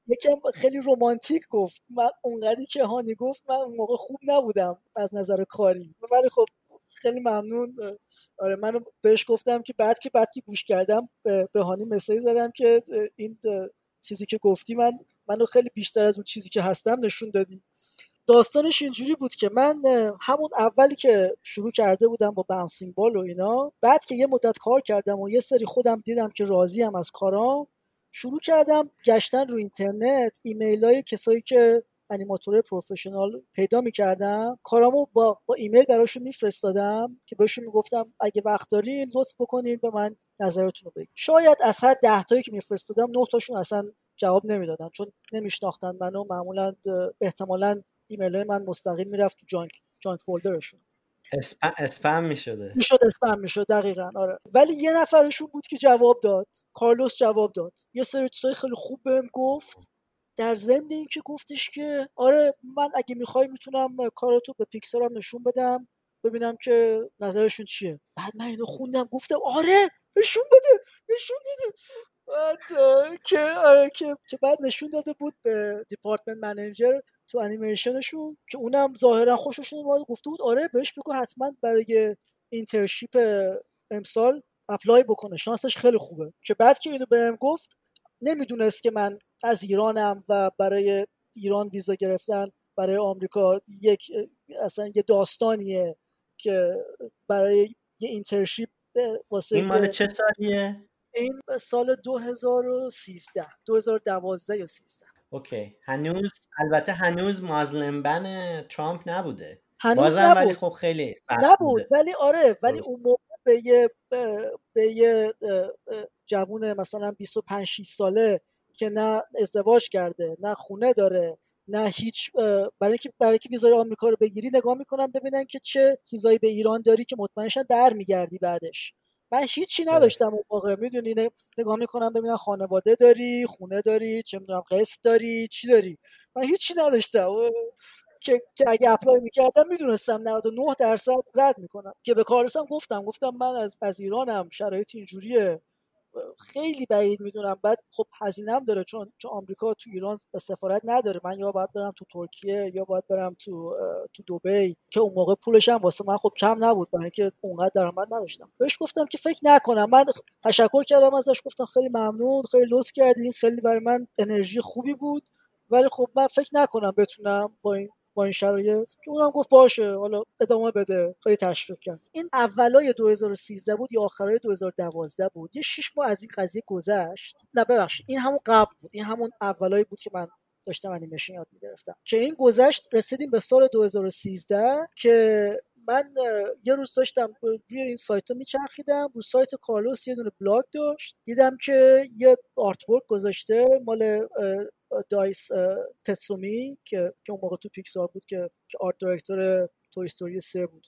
یکم خیلی رومانتیک گفت من اونقدری که هانی گفت من اون موقع خوب نبودم از نظر کاری ولی خب خیلی ممنون. آره منو بهش گفتم که بعد که بعد که گوش کردم به هانی مسیج زدم که این چیزی که گفتی من منو خیلی بیشتر از اون چیزی که هستم نشون دادی. داستانش اینجوری بود که من همون اولی که شروع کرده بودم با bouncing ball و اینا بعد که یه مدت کار کردم و یه سری خودم دیدم که راضیم از کارام شروع کردم گشتن رو اینترنت ایمیل های کسایی که انیماتور professional پیدا می‌کردم. کارامو با, با ایمیل براشون میفرستادم که بهشون می‌گفتم اگه وقت دارین لطف بکنین به من نظرتون رو بگید شاید از هر ده تایی که میفرستادم نه تاشون اصلا جواب نمی‌دادن چون نمیشناختن منو. معمولا احتمالا ایمیل های من مستقیم می‌رفت تو جانک جانک فولدرشون. اسپم می‌شده. می‌شد اسپم می‌شد دقیقا آره. ولی یه نفرشون بود که جواب داد. کارلوس جواب داد. یه سری چیزای خیلی خوب بهم گفت. در ضمن اینکه گفتش که آره من اگه می‌خوای می‌تونم کارتو به پیکسل نشون بدم ببینم که نظرشون چیه. بعد من اینو خوندم گفتم آره نشون بده نشون بده. که آره که که بعد نشون داده بود به department manager تو انیمیشنشون که اونم ظاهرا خوششون اومد گفته بود آره بهش بگو حتما برای internship امسال apply بکنه. شانسش خیلی خوبه. که بعد که اینو بهم گفت نمی‌دونست که من از ایرانم و برای ایران ویزا گرفتن برای آمریکا یک اصلا یه داستانیه که برای یه internship واسه این مال چه سالیه؟ این سال 2013 2012 یا 13 okay. هنوز البته هنوز Muslim ban ترامپ نبوده. هنوز نبود. ولی خب خیلی نبود ولی آره ولی اون موقع به یه به یه جوون مثلا 25 6 ساله که نه ازدواج کرده نه خونه داره نه هیچ برای اینکه برای اینکه ویزای آمریکا رو بگیری نگاه می‌کنن ببینن که چه چیزایی به ایران داری که مطمئنشن برمیگردی بعدش. من هیچی نداشتم اون موقع می‌دونی؟ نگاه می‌کنم ببینم خانواده داری خونه داری چه می‌دونم قسط داری چی داری؟ من هیچی نداشتم. که, که اگه اپلای می‌کردم می‌دونستم 99 درصد رد می‌کنم. که به کارلسم گفتم گفتم من از از ایرانم شرایط اینجوریه. خیلی بعید می‌دونم. بعد خب هزینم داره. چون چون آمریکا تو ایران سفارت نداره. من یا باید برم تو ترکیه یا باید برم تو تو دبی که اون موقع پولش هم واسه من خب کم نبود. برای اینکه اونقدر درآمد نداشتم. بهش گفتم که فکر نکنم. من تشکر کردم ازش. گفتم خیلی ممنون. خیلی لطف کردین. خیلی برای من انرژی خوبی بود. ولی خب من فکر نکنم بتونم با این با این شرایط که اونم گفت باشه حالا ادامه بده. خیلی تشویق کرد. این اولای 2013 بود یا آخرای 2012 بود؟ یه شش ماه از این قضیه گذشت. نه ببخشید این همون قبل بود. این همون اولایی بود که من داشتم انیمیشن یاد می‌گرفتم. که این گذشت رسیدیم به سال 2013 که من یه روز داشتم روی این سایت ها میچرخیدم. رو سایت کارلوس یه دونه بلاگ داشت. دیدم که یه artwork گذاشته مال Dice Tsutsumi که که اون موقع تو پیکسار بود که که art director Toy Story 3 بود.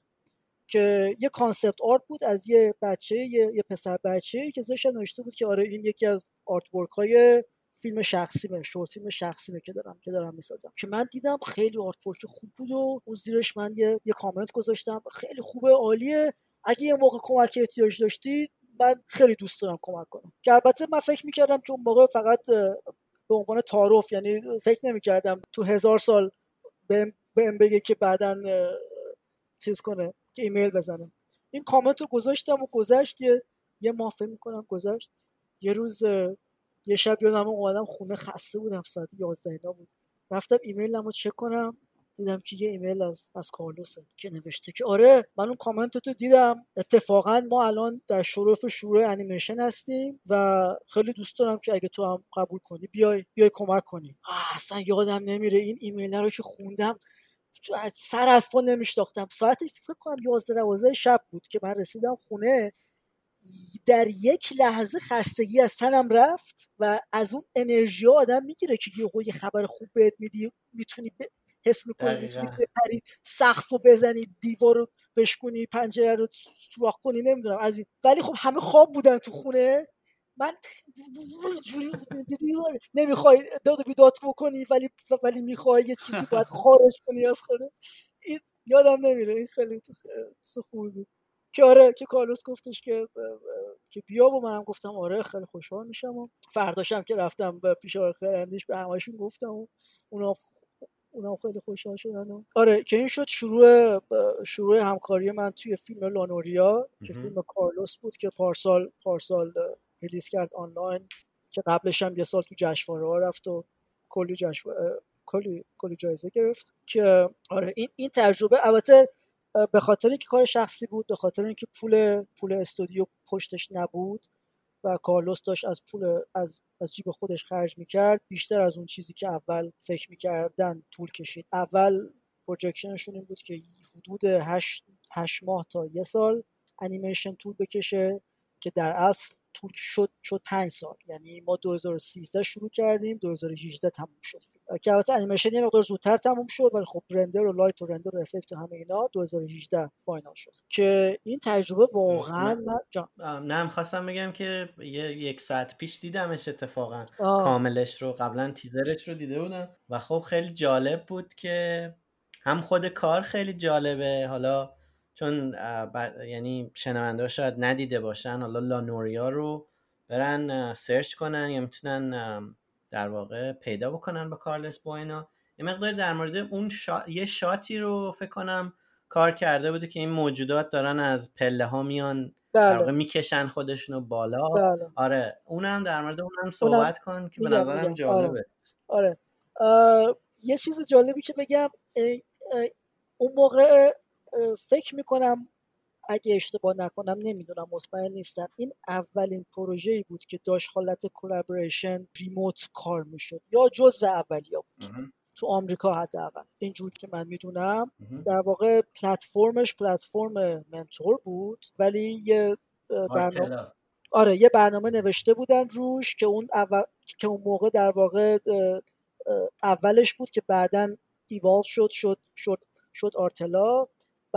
که یه concept art بود از یه بچه یه, یه پسر بچه که زشت نوشته بود که آره این یکی از artwork های فیلم شخصی من شورت فیلم شخصی که دارم که دارم می‌سازم. که من دیدم خیلی آرت ورک خوب بود و اون زیرش من یه, یه کامنت گذاشتم. خیلی خوبه عالیه. اگه یه موقع کمک احتیاج داشتید من خیلی دوست دارم کمک کنم. که البته من فکر می‌کردم که اون موقع فقط به عنوان تعارف یعنی فکر نمی‌کردم تو هزار سال بهم بگه که بعدا چیز کنه که ایمیل بزنم این کامنت رو گذاشتم و گذشت. یه, یه ماه فکر می‌کنم گذشت. یه روز یه شب یادم اومدم خونه خسته بودم ساعت 11 اینا بود. رفتم ایمیلم رو چک کنم. دیدم که یه ایمیل از از کارلوسه که نوشته که آره من اون کامنت تو دیدم. اتفاقا ما الان در شرف شروع انیمیشن هستیم و خیلی دوست دارم که اگه تو هم قبول کنی بیای بیای کمک کنی. اصلا یادم نمیره این ایمیل رو که خوندم. سر از پا نمیشتاختم ساعت فکر کنم 11 12 شب بود که من رسیدم خونه. در یک لحظه خستگی از تنم رفت و از اون انرژی آدم می‌گیره که یه خبر خوب بهت میدی. می‌تونی حس می‌کنی می‌تونی بپری سقف رو بزنی دیوار رو بشکنی پنجره رو سوراخ کنی نمی‌دونم از این. ولی خب همه خواب بودن تو خونه. من نمی‌خوای داد و بیداد بکنی ولی ولی می‌خوای یه چیزی باید خارج کنی از خودت. یادم نمیره. این خیلی خوبی بود. که آره که کارلوس گفتش که که بیا و منم. گفتم آره خیلی خوشحال میشم و فرداشم که رفتم پیش آقای خرندیش به همشون گفتم و اونا اونا خیلی خوشحال شدن آره که این شد شروع شروع همکاری من توی فیلم لانوریا که فیلم کارلوس بود که پارسال پارسال ریلیز کرد آنلاین که قبلش هم یه سال تو جشنواره ها رفت و کلی جشنواره کلی کلی جایزه گرفت که آره این این تجربه البته به خاطر اینکه کار شخصی بود به خاطر اینکه پول پول استودیو پشتش نبود و کارلوس داشت از پول از, از جیب خودش خرج می‌کرد. بیشتر از اون چیزی که اول فکر می‌کردن طول کشید. اول پروجکشنشون این بود که حدود هشت, هشت ماه تا یه سال انیمیشن طول بکشه که در اصل طول شد شد 5 سال. یعنی ما 2013 شروع کردیم 2018 تموم شد. که البته انیمیشن یه مقدار زودتر تموم شد ولی خب render و light و render و effect و همه اینا 2018 final شد. که این تجربه واقعا من جان. نه خواستم بگم که یه یک ساعت پیش دیدمش اتفاقا. آه. کاملش رو قبلا تیزرش رو دیده بودم. و خب خیلی جالب بود که هم خود کار خیلی جالبه. حالا چون یعنی شنونده شاید ندیده باشن حالا La Noria رو برن سرچ کنن یا می‌تونن در واقع پیدا بکنن با کارلس بوینا یه مقدار در مورد اون یه شاتی رو فکر کنم کار کرده بوده که این موجودات دارن از پله ها میان بله. در می‌کشن خودشونو بالا بله. آره اونم در مورد اونم صحبت کن که به نظرم جالبه آره, آره. یه چیز جالبی که بگم اون موقع فکر می‌کنم اگه اشتباه نکنم نمی‌دونم مطمئن نیستم. این اولین پروژه ای بود که داشت حالت collaboration remote کار می‌شد. یا جزو اولیا بود. تو آمریکا حداقل. اینجور که من می‌دونم در واقع پلتفرمش پلتفرم mentor بود ولی یه برنامه آره یه برنامه نوشته بودن روش که اون اول... که اون موقع در واقع اولش بود که بعدا develop شد شد شد شد Artella.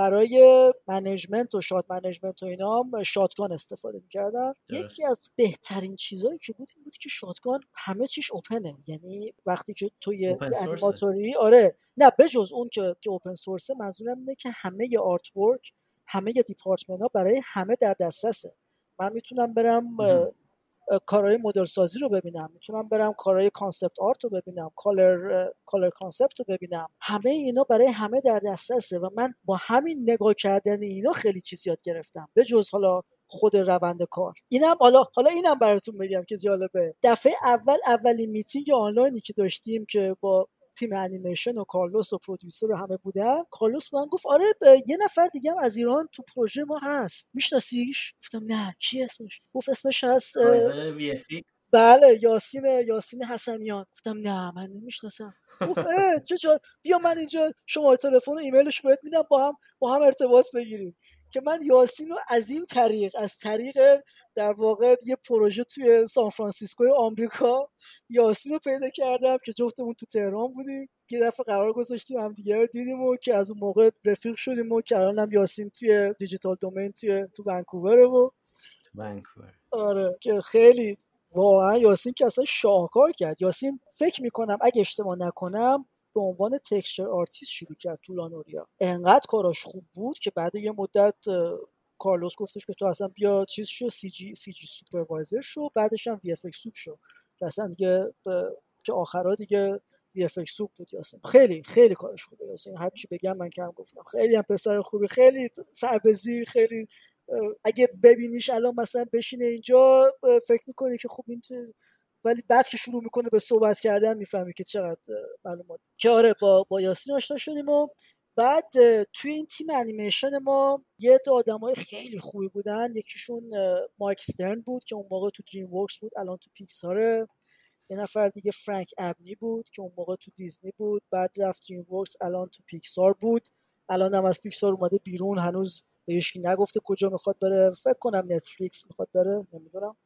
برای management و shot management و اینا هم Shotgun استفاده می‌کردن یکی از بهترین چیزهایی که بود این بود که Shotgun همه چیش open ه یعنی وقتی که توی انیماتوری آره. نه بجز اون که که open source ه منظورم اینه که همه artwork همه دیپارتمنت ها برای همه در دسترسه. من می‌تونم برم کارهای مدل سازی رو ببینم. می‌تونم برم کارهای concept art رو ببینم color color concept رو ببینم. همه اینا برای همه در دسترسه و من با همین نگاه کردن اینا خیلی چیز یاد گرفتم. به جز حالا خود روند کار. اینم حالا حالا اینم براتون میگم که جالبه. دفعه اول اولین میتینگ آنلاینی که داشتیم که با تیم انیمیشن و کارلوس و پرودیوسر رو همه بودن. کارلوس من گفت آره یه نفر دیگه هم از ایران تو پروژه ما هست. میشناسیش؟ گفتم نه کی اسمش؟ گفت اسمش هست بله یاسین یاسین حسنیان. گفتم نه من نمی‌شناسم. گفت چه بیا من اینجا شماره تلفن و ایمیلش بهت میدم با هم با هم ارتباط بگیریم. که من یاسین رو از این طریق از طریق در واقع یه پروژه توی سان فرانسیسکو آمریکا یاسین رو پیدا کردم که جفتمون تو تهران بودیم. یه دفعه قرار گذاشتیم هم دیگه رو دیدیم و که از اون موقع رفیق شدیم و که الانم یاسین توی Digital Domain توی تو ونکوور و ونکوور. آره که خیلی واقعا یاسین که اصلا شاهکار کرد. یاسین فکر می‌کنم اگه اشتباه نکنم به عنوان texture artist شروع کرد تو La Noria. انقدر کاراش خوب بود که بعد یه مدت کارلوس گفتش که تو اصلا بیا چیز شو CG, CG supervisor شو بعدش هم VFX sup شو. که اصلا دیگه که آخرا دیگه VFX sup بود یاسین. خیلی خیلی کارش خوبه یاسین. هر چی بگم من کم گفتم. خیلی هم پسر خوبی خیلی سر خیلی اگه ببینیش الان مثلا بشینه اینجا فکر می‌کنی که خوب این ولی بعد که شروع می‌کنه به صحبت کردن می‌فهمی که چقدر معلومات. که آره با با یاسین آشنا شدیم و بعد توی این تیم انیمیشن ما یه دو آدم های خیلی خوبی بودن. یکیشون Mike Stern بود که اون موقع تو DreamWorks بود الان تو پیکساره یه نفر دیگه Frank Abney بود که اون موقع تو دیزنی بود. بعد رفت DreamWorks الان تو پیکسار بود. الان هم از پیکسار اومده بیرون. هنوز بهش نگفته کجا می‌خواد بره. فکر کنم نتفلیکس می‌خواد بره نمی‌دونم.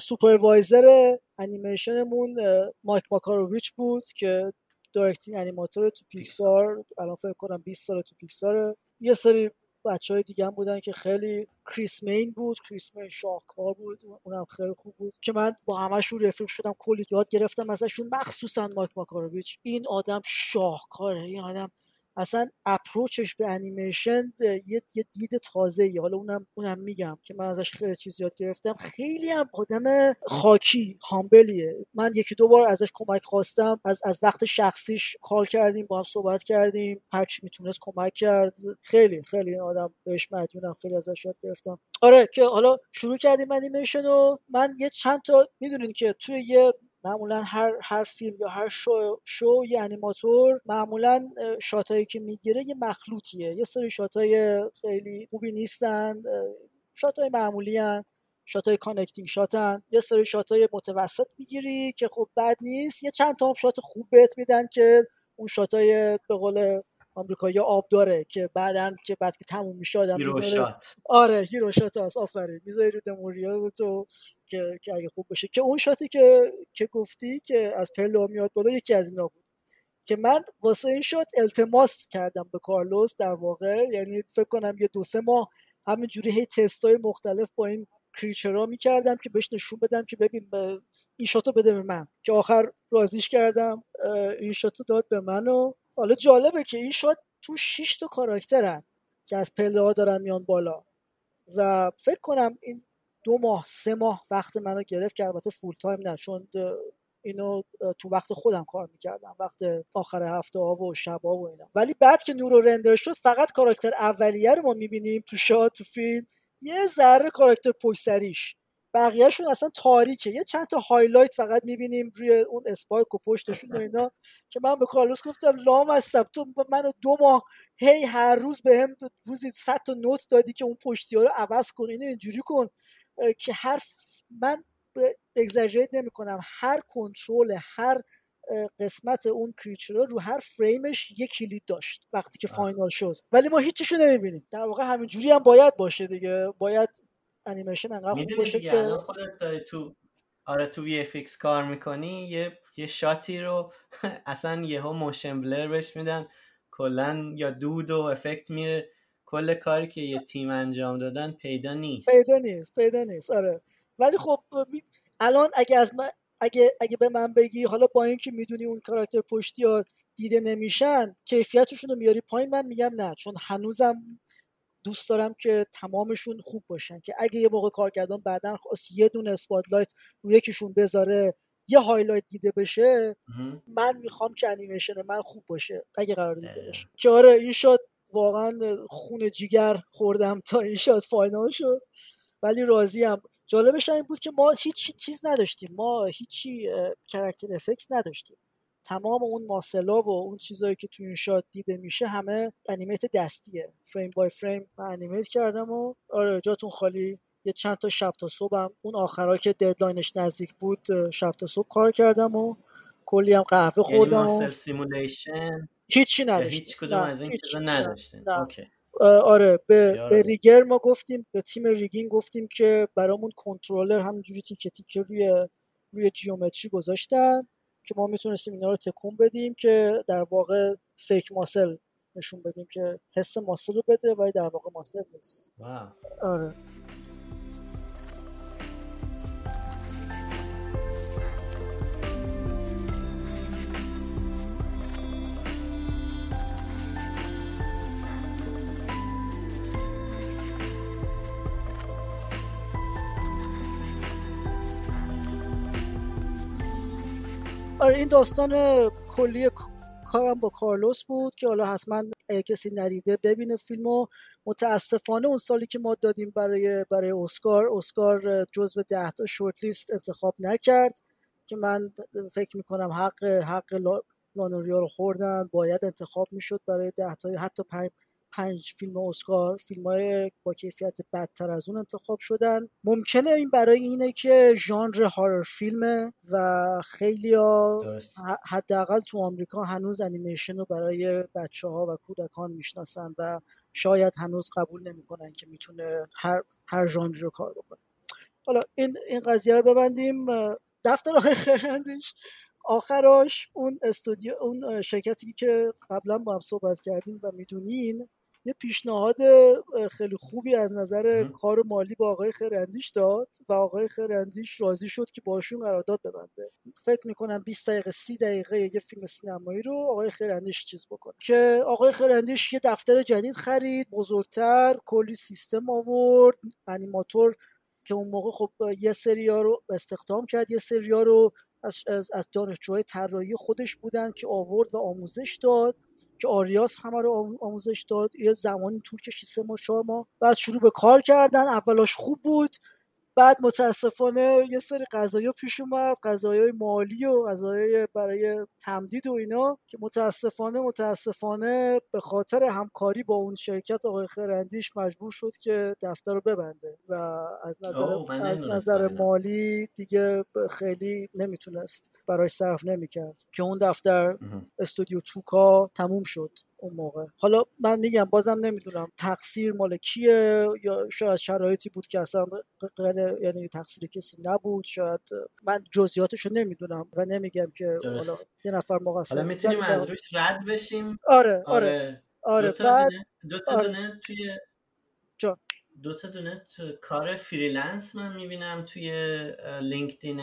supervisor انیمیشنمون Mike Makarewicz بود که directing animator تو پیکسار الان فکر کنم 20 سال تو پیکسار. یه سری بچه های دیگه هم بودن که خیلی کریس مین بود کریس مین شاهکار بود اونم خیلی خوب بود. که من با همشون رفیق شدم کلی یاد گرفتم ازشون. مخصوصا Mike Makarewicz. این آدم شاهکاره این آدم اصلا approach ش به انیمیشن یه, یه دید تازه ای حالا اونم اونم میگم که من ازش خیلی چیز یاد گرفتم. خیلی هم آدم خاکی humble یه من یکی دو بار ازش کمک خواستم. از از وقت شخصیش call کردیم با هم صحبت کردیم. هرچی می‌تونست کمک کرد. خیلی خیلی این آدم بهش مدیونم. خیلی ازش یاد گرفتم. آره که حالا شروع کردیم انیمیشن و من یه چند تا می‌دونین که توی یه معمولا هر هر فیلم یا هر show show یه انیماتور معمولا shot ایی که می‌گیره یه مخلوطیه یه سری shot ای خیلی خوبی نیستن shot ای معمولی هن. shot ای connecting shot ن یه سری shot ای متوسط می‌گیری که خب بد نیست یه چند تا shot خوب بهت میدن که اون shot ای به قول آمریکایی آب داره که بعدا که بعد که تموم میشه آدم می‌ذاره. آره hero shot هست. آفرین. می‌ذاری رو demo reel تو که که اگه خوب باشه. که اون shot ی که که گفتی که از پله میاد بالا یکی از اینا بود. که من واسه این shot التماس کردم به کارلوس در واقع. یعنی فکر کنم یه دو سه ماه همینجوری هی تستای مختلف با این creature ها می‌کردم که بهش نشون بدم که ببین این shot و بده به من. که آخر راضیش کردم این shot و داد به من و حالا جالبه که این shot تو 6 تا کاراکترن که از پله ها دارن میان بالا. و فکر کنم این دو ماه سه ماه وقت منو گرفت که البته full time نه چون اینو تو وقت خودم کار می‌کردم وقت آخر هفته ها و شب ها و اینا. ولی بعد که نور و render شد فقط کاراکتر اولیه رو ما می‌بینیم تو shot تو فیلم. یه ذره کاراکتر پشت بقیهشون اصلا تاریکه. یه چند تا highlight فقط می‌بینیم روی اون spike و پشتشون و اینا. که من به کارلوس گفتم لامصب تو منو دو ماه هی هر روز به هم روزی صد تا note دادی که اون پشتی ها رو عوض کن اینو اینجوری کن. که هر من exaggerate نمی کنم هر کنترل هر قسمت اون creature رو هر فریمش یک کلید داشت وقتی که final شد. ولی ما هیچیشو نمی‌بینیم. در واقع همینجوری هم باید باشه دیگه. باید انیمیشن انقدر خوب باشه که خودت داری تو آره تو VFX کار می‌کنی یه یه shot ی رو اصلا یهو motion blur بهش میدن کلا یا دود و افکت میره. کل کاری که یه تیم انجام دادن پیدا نیست. پیدا نیست پیدا نیست آره. ولی خب الان اگه از من اگه اگه به من بگی حالا با اینکه می‌دونی اون کاراکتر پشتی ها دیده نمیشن کیفیتشون رو میاری پایین من میگم نه چون هنوزم دوست دارم که تمامشون خوب باشن که اگه یه موقع کارگردان بعدا خواست یه دونه spotlight رو یکیشون بذاره یه highlight دیده بشه من می‌خوام که انیمیشن من خوب باشه. اگه قرار دیده بشه که آره این شد واقعا خون جیگر خوردم تا این شد final شد. ولی راضیم. جالبش این بود که ما هیچ چیز نداشتیم. ما هیچی character effects نداشتیم. تمام اون muscle ا و اون چیزهایی که تو این shot دیده میشه همه animate دستیه. frame by frame من animate کردم و آره جاتون خالی. یه چند تا شب تا صبحم. اون آخرها که deadline ش نزدیک بود شب تا صبح کار کردم و کلی هم قهوه یعنی خوردم و simulation؟ هیچی نداشتیم. هیچ کدوم از این چیزا نداشتیم okay. آره به, به rigger ما گفتیم به تیم rigging گفتیم که برامون کنترلر همینجوری تیکه تیکه روی روی geometry گذاشتن. که ما می‌تونستیم اینا رو تکون بدیم که در واقع fake muscle نشون بدیم که حس muscle رو بده ولی در واقع muscle نیست. آره. آره این داستان کلی کارم با کارلوس بود که حالا حتما کسی ندیده ببینه فیلمو. متاسفانه اون سالی که ما دادیم برای برای اسکار اسکار جزو ده تا شورت لیست انتخاب نکرد که من فکر می‌کنم حق حق لانوریا رو خوردن. باید انتخاب می‌شد برای ده تا حتی پنج پنج فیلم اسکار فیلم های با کیفیت بدتر از اون انتخاب شدن. ممکنه این برای اینه که ژانر هارر فیلمه و خیلی حداقل تو آمریکا هنوز انیمیشن رو برای بچه ها و کودکان می‌شناسن و شاید هنوز قبول نمی‌کنن که می‌تونه هر هر ژانری رو کار بکنه. حالا این این قضیه رو ببندیم. دفتر آقای خرندش آخراش اون استودیو اون شرکتی که قبلا با هم صحبت کردیم و می‌دونین یه پیشنهاد خیلی خوبی از نظر کار مالی با آقای خرندیش داد و آقای خرندیش راضی شد که باشون قرارداد ببنده. فکر می‌کنم 20 دقیقه 30 دقیقه یه فیلم سینمایی رو آقای خرندیش چیز بکنه. که آقای خرندیش یه دفتر جدید خرید بزرگتر کلی سیستم آورد انیماتور که اون موقع خب یه سریا رو استخدام کرد یه سریا رو از, از, از دانشجوهای طراحی خودش بودن که آورد و آموزش داد. که آریاس همه رو آموزش داد. یه زمانی طول کشید سه ماه بعد شروع به کار کردن. اولاش خوب بود. بعد متاسفانه یه سری قضایی پیش اومد قضایی مالی و قضایی برای تمدید و اینا که متاسفانه متاسفانه به خاطر همکاری با اون شرکت آقای خرندیش مجبور شد که دفتر رو ببنده و از نظر از نظر مالی دیگه خیلی نمی‌تونست برای صرف نمی‌کرد. که اون دفتر استودیو توکا تموم شد. اون موقع. حالا من میگم بازم نمی‌دونم تقصیر مال کیه یا شاید شرایطی بود که اصلا غیر یعنی تقصیر کسی نبود. شاید من جزئیاتشو نمی‌دونم و نمیگم که حالا یه نفر مقصر حالا می‌تونیم از روش رد بشیم؟ آره آره. آره, دو تا بعد دونه, دو تا آره. دونه توی. دو تا دونه تو کار فریلنس من می‌بینم توی لینکدین.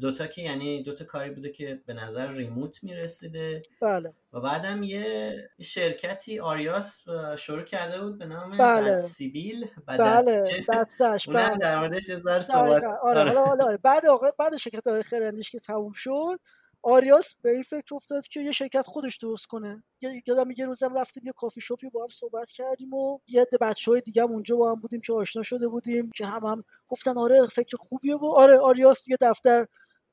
دوتا که یعنی دوتا کاری بوده که به نظر ریموت می‌رسیده. بله. و بعدم یه شرکتی آریاس شروع کرده بود به نام بله. سیبیل بله بستش بله. در موردش صحبت. آره آره. آره, آره. بعد آقا بعد شرکت آقای خرندیش که تموم شد آریاس به این فکر افتاد که یه شرکت خودش درست کنه. یادم یه روزم رفتیم یه کافی شاپی با هم صحبت کردیم و یه عده بچه های دیگه هم اونجا با هم بودیم که آشنا شده بودیم که هم هم گفتن آره فکر خوبیه و آره آریاس یه دفتر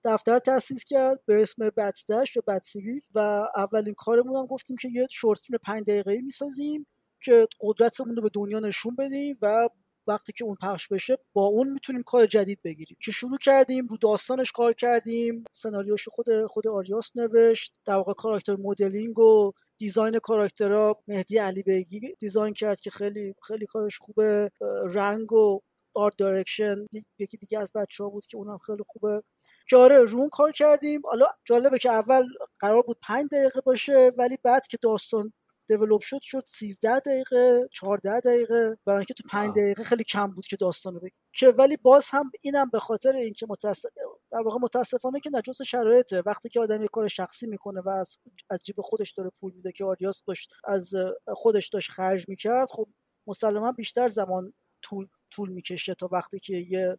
دفتر تاسیس کرد به اسم بتدش یا بتسیویل و اولین کارمون هم گفتیم که یه short film 5 دقیقه‌ای می‌سازیم که قدرتمون رو به دنیا نشون بدیم و وقتی که اون پخش بشه با اون می‌تونیم کار جدید بگیریم. که شروع کردیم رو داستانش کار کردیم سناریوش خود خود آریاس نوشت. در واقع character modeling و design کاراکترها مهدی علی بیگی design کرد که خیلی خیلی کارش خوبه. رنگ و art direction یکی دیگه از بچه ها بود که اونم خیلی خوبه. که آره رون کار کردیم. حالا جالبه که اول قرار بود پنج دقیقه باشه ولی بعد که داستان دیولوب شد شد 13 دقیقه 14 دقیقه. برای اینکه تو 5 دقیقه خیلی کم بود که داستانو بگی. که ولی باز هم اینم به خاطر اینکه متاسف در واقع متاسفانه که نجات شرایطه. وقتی که آدم یه کار شخصی می‌کنه و از از جیب خودش داره پول میده که آریاس داشت از خودش داشت خرج می‌کرد خب مسلما بیشتر زمان طول طول می‌کشه تا وقتی که یه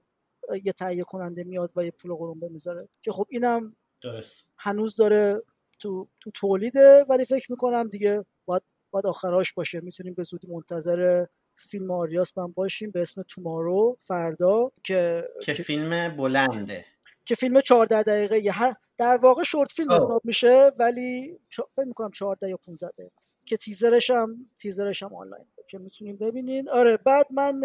یه تهیه کننده میاد و یه پول قرون می‌ذاره. که خب اینم درست. هنوز داره تو تو تولیده ولی فکر می‌کنم دیگه باید باید آخراش باشه. می‌تونیم به زودی منتظر فیلم آریاس من باشیم به اسم تومارو فردا که که فیلم بلنده. که فیلم 14 دقیقه یه. در واقع شورت فیلم حساب میشه ولی فکر می‌کنم 14 یا 15 دقیقه است. که تیزرش هم تیزرش هم آنلاین که می‌تونیم ببینین. آره بعد من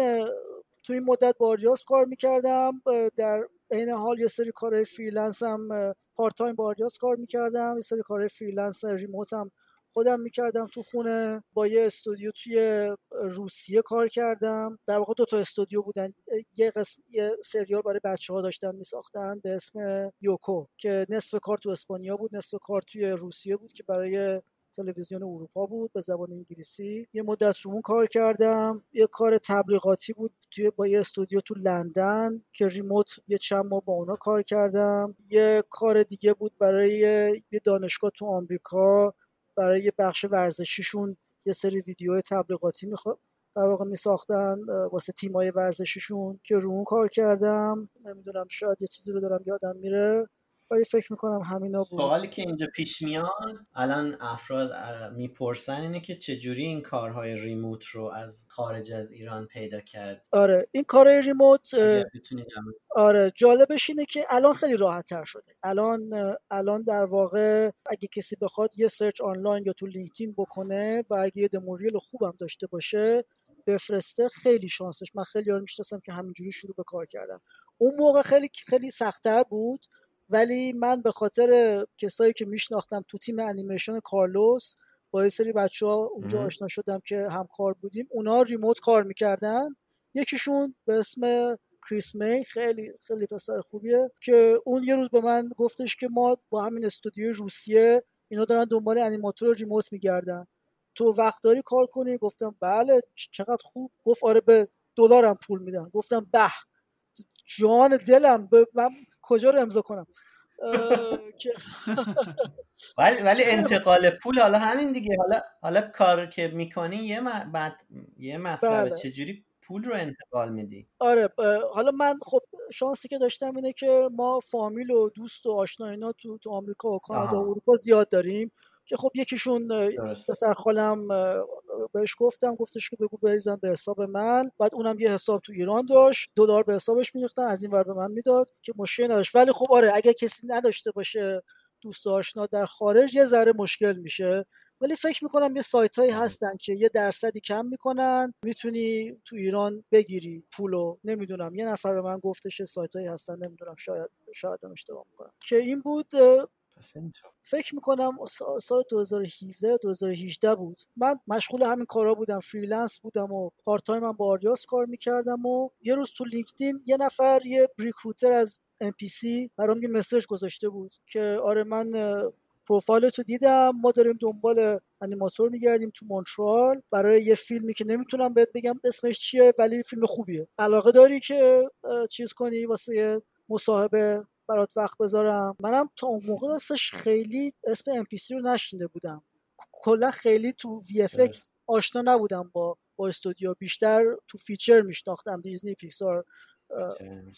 تو این مدت با آریاس کار می‌کردم. در عین حال یه سری کار freelance هم part time با آریاس کار می‌کردم. یه سری کار freelance remote هم خودم می‌کردم تو خونه با یه استودیو توی روسیه کار کردم. در واقع دو تا استودیو بودن. یه قسم یه سریال برای بچه ها داشتن میساختن به اسم یوکو که نصف کار تو اسپانیا بود نصف کار توی روسیه بود که برای تلویزیون اروپا بود به زبان انگلیسی. یه مدت رو کار کردم. یه کار تبلیغاتی بود توی با یه استودیو تو لندن که remote یه چند ماه با اونا کار کردم. یه کار دیگه بود برای یه دانشگاه تو آمریکا. برای بخش ورزشیشون یه سری ویدیو تبلیغاتی می‌خواد در واقع می ساختن واسه تیمای ورزشیشون که رو اون کار کردم. نمی‌دونم شاید یه چیزی رو دارم یادم میره. ولی فکر می‌کنم همینا بود. سوالی که اینجا پیش میاد الان افراد می‌پرسن اینه که چجوری این کارهای ریموت رو از خارج از ایران پیدا کرد؟ آره این کارهای ریموت آره جالبش اینه که الان خیلی راحت تر شده. الان الان در واقع اگه کسی بخواد یه search آنلاین یا تو LinkedIn بکنه و اگه یه demo reel خوبم داشته باشه بفرسته خیلی شانسش. من خیلیا رو می‌شناسم که همینجوری شروع به کار کردن. اون موقع خیلی خیلی سختتر بود. ولی من به خاطر کسایی که میشناختم تو تیم انیمیشن کارلوس با یه سری بچه ها اونجا آشنا شدم که همکار بودیم. اونا remote کار می‌کردن. یکیشون به اسم کریس می خیلی خیلی پسر خوبیه که اون یه روز به من گفتش که ما با همین استودیو روسیه اینا دارن دنبال انیماتور ریموت میگردن. تو وقت داری کار کنی؟ گفتم بله چقدر خوب. گفت آره به دلارم پول میدن. گفتم به جان دلم من کجا رو امضا کنم؟ ولی ولی انتقال پول حالا همین دیگه. حالا حالا کار که می‌کنی یه بعد یه مطلب بله. چجوری پول رو انتقال میدی؟ آره حالا من خب شانسی که داشتم اینه که ما فامیل و دوست و آشنا اینا تو تو آمریکا و کانادا و اروپا زیاد داریم. که خب یکیشون پسر خالم بهش گفتم گفتش که بگو بریزن به حساب من. بعد اونم یه حساب تو ایران داشت دلار به حسابش میریختن از این ور به من می‌داد که مشکل نداشت. ولی خب آره اگه کسی نداشته باشه دوست آشنا در خارج یه ذره مشکل میشه. ولی فکر می‌کنم یه سایت هایی هستن که یه درصدی کم می‌کنن. می‌تونی تو ایران بگیری پولو نمی‌دونم. یه نفر به من گفتش سایت هایی هستن نمی‌دونم شاید شاید اشتباه می‌کنم. که این بود فکر می‌کنم سال 2017 2018 بود. من مشغول همین کارا بودم. freelance بودم و part time هم با آریاس کار می‌کردم و یه روز تو LinkedIn یه نفر یه recruiter از MPC برام یه message گذاشته بود که آره من پروفایل تو دیدم. ما داریم دنبال انیماتور میگردیم تو مونترال برای یه فیلمی که نمی‌تونم بهت بگم اسمش چیه ولی فیلم خوبیه. علاقه داری که چیز کنی واسه مصاحبه برات وقت بذارم. منم تا اون موقع راستش خیلی اسم MPC رو نشنیده بودم. کلا خیلی تو VFX آشنا نبودم با با استودیو. بیشتر تو feature میشناختم دیزنی پیکسار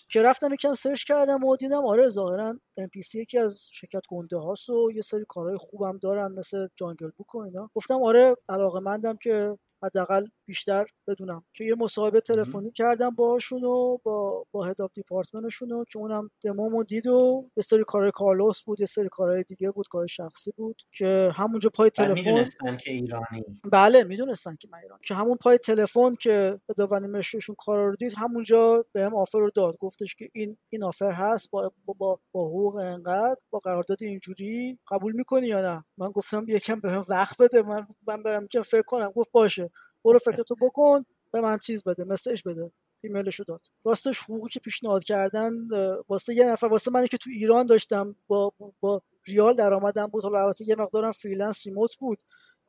که رفتم یکم search کردم و دیدم آره ظاهرا NPC یکی از شرکت گنده هاست و یه سری کارهای خوبم دارن مثل جانگل بوک و اینا. گفتم آره علاقه مندم که حداقل بیشتر بدونم. که یه مصاحبه تلفنی کردم باشون و با با هد اف دیپارتمنتشون که اونم دمومو دید و یه سری کار کارلوس بود یه سری کارهای دیگه بود کار شخصی بود که همونجا پای تلفن که ایرانی. بله می‌دونستن که من ایران که همون پای تلفن که ادوانی مششون کارا رو دید همونجا بهم آفر رو داد. گفتش که این این آفر هست با با با, با حقوق انقدر با قرارداد اینجوری قبول می‌کنی یا نه؟ من گفتم یکم بهم وقت بده من من برم فکر کنم. گفت باشه. برو فکرتو بکن به من چیز بده message بده ایمیلشو داد. راستش حقوقی که پیشنهاد کردن واسه یه نفر واسه منی که تو ایران داشتم با با ریال درآمدم بود. حالا یه مقدارم freelance remote بود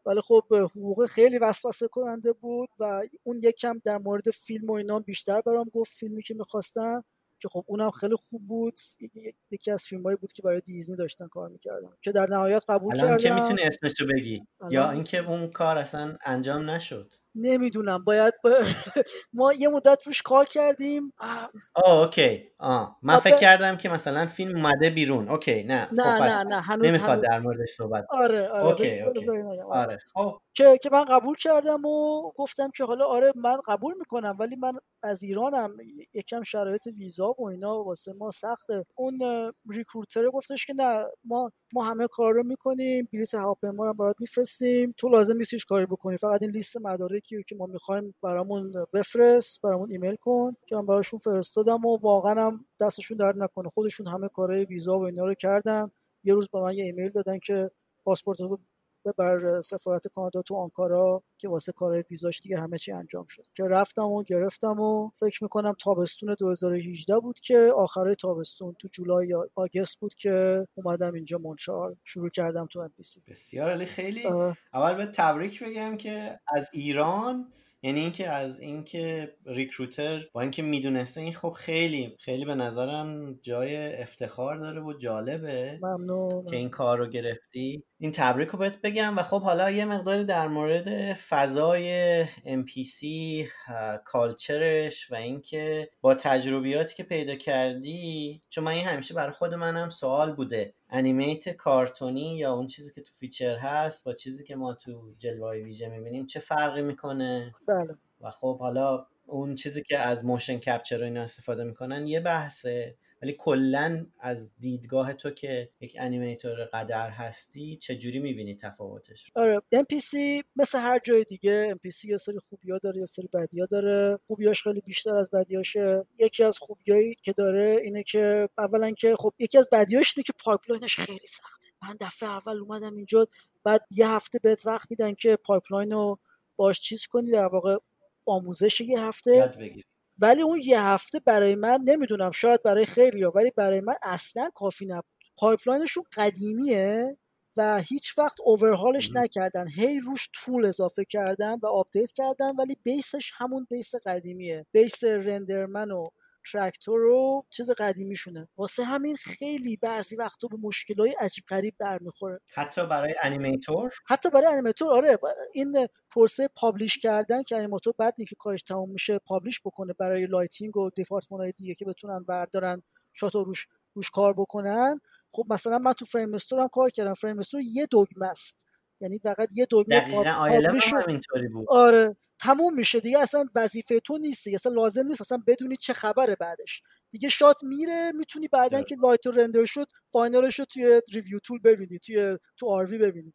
ولی خب حقوق خیلی وسوسه کننده بود و اون یکم در مورد فیلم و اینا بیشتر برام گفت فیلمی که می‌خواستم که خب اونم خیلی خوب بود. یکی از فیلمایی بود که برای دیزنی داشتن کار می‌کردن که در نهایت قبول کردم که می‌تونی اسمشو بگی. یا اینکه اون کار اصلا انجام نشد. نمی‌دونم باید ما یه مدت روش کار کردیم. آه اوکی. آه من فکر کردم که مثلا فیلم اومده بیرون. اوکی نه. نه خب نه نه هنوز نمی‌خواد در موردش صحبت آره آره اوکی, اوکی. آره. خب. که که من قبول کردم و گفتم که حالا آره من قبول می‌کنم ولی من از ایرانم یکم شرایط ویزا و اینا واسه ما سخته. اون recruiter گفتش که نه ما ما همه کار رو می‌کنیم بلیط هواپیما رو برات میفرستیم. تو لازم نیست هیچ کاری بکنی فقط این لیست مدارکی که ما می‌خوایم برامون بفرست برامون ایمیل کن که من براشون فرستادم و واقعا هم دستشون درد نکنه. خودشون همه کارهای ویزا و اینا رو کردن. یه روز به من یه ایمیل دادن که پاسپورت بر سفارت کانادا تو آنکارا که واسه کار ویزاش دیگه همه چی انجام شد. که رفتم و گرفتم و فکر می‌کنم تابستون 2018 بود که آخرای تابستون تو جولای یا آگست بود که اومدم اینجا مونترال شروع کردم تو ام بسیار علی خیلی اول به تبریک بگم که از ایران یعنی اینکه از اینکه recruiter با اینکه می‌دونسته این خب خیلی خیلی به نظرم جای افتخار داره و جالبه ممنون. که این کار رو گرفتی. این تبریک رو بهت بگم و خب حالا یه مقداری در مورد فضای MPC culture ش و اینکه با تجربیاتی که پیدا کردی چون من این همیشه برای خود منم سوال بوده. animate کارتونی یا اون چیزی که تو feature هست با چیزی که ما تو جلوه ویژه می‌بینیم چه فرقی می‌کنه؟ بله. و خب حالا اون چیزی که از motion capture اینا استفاده می‌کنن یه بحثه. ولی کلا از دیدگاه تو که یک animator قدر هستی چجوری می‌بینی تفاوتش؟ آره MPC مثل هر جای دیگه. MPC یه سری خوبیا داره یه سری بدیا داره. خوبیاش خیلی بیشتر از بدیاشه یکی از خوبیایی که داره اینه که اولا که خب یکی از بدیاش اینه که pipeline ش خیلی سخته. من دفعه اول اومدم اینجا بعد یه هفته بهت وقت میدن که pipeline رو باش چیز کنی در واقع آموزش یه هفته. یاد ولی اون یه هفته برای من نمی‌دونم شاید برای خیلی ولی برای من اصلا کافی نبود. pipeline شون قدیمیه و هیچ وقت overhaul ش نکردن. هی روش tool اضافه کردن و update کردن ولی base ش همون base قدیمیه. base رندرمن و tractor رو چیز قدیمیشونه واسه همین خیلی بعضی وقتا به مشکلای عجیب غریب برمیخوره. حتی برای animator؟ حتی برای animator آره. این پروسه publish کردن که animator بعد اینکه کارش تموم میشه publish بکنه برای lighting و دیپارتمان های دیگه که بتونن بردارن shot و روش روش کار بکنن. خب مثلا من تو فریم هم کار کردم. فریم استور یه دکمه است. یعنی فقط یه دکمه همینطوری بود. آره تموم میشه دیگه اصلا وظیفه تو نیست اصلا لازم نیست اصلا بدونی چه خبره بعدش. دیگه shot میره می‌تونی بعدا که light render شد final ش رو توی review tool ببینی توی تو RV ببینی.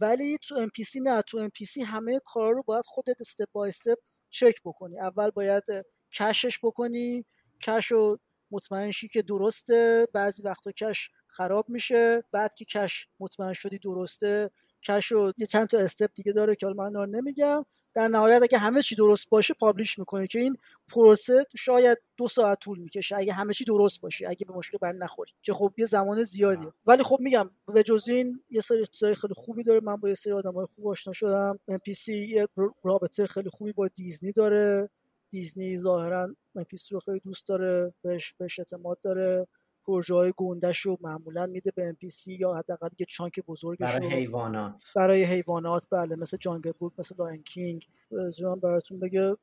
ولی تو ام نه تو ام همه کارا رو باید خودت استپ بای استپ چک بکنی. اول باید کشش بکنی کش رو مطمئن شی که درسته بعضی وقتا کش خراب میشه بعد که کش مطمئن شدی درسته کش و یه چند تا استپ دیگه داره که من رو نمیگم. در نهایت اگه همه چی درست باشه پابلیش می‌کنه که این پروسه شاید دو ساعت طول می‌کشه. اگه همه چی درست باشه اگه به مشکل بر نخوری. که خب یه زمان زیادیه. ولی خب میگم به جز این یه سری چیزای خیلی خوبی داره. من با یه سری آدمای خوب آشنا شدم. MPC یه رابطه خیلی خوبی با دیزنی داره. دیزنی ظاهرا MPC رو خیلی دوست داره. بهش بهش اعتماد داره. پروژه های گندش رو معمولا میده به MPC یا حداقل یه chunk بزرگش برای حیوانات. برای حیوانات بله مثل جانگل بود مثل لاین کینگ. جان براتون بگه.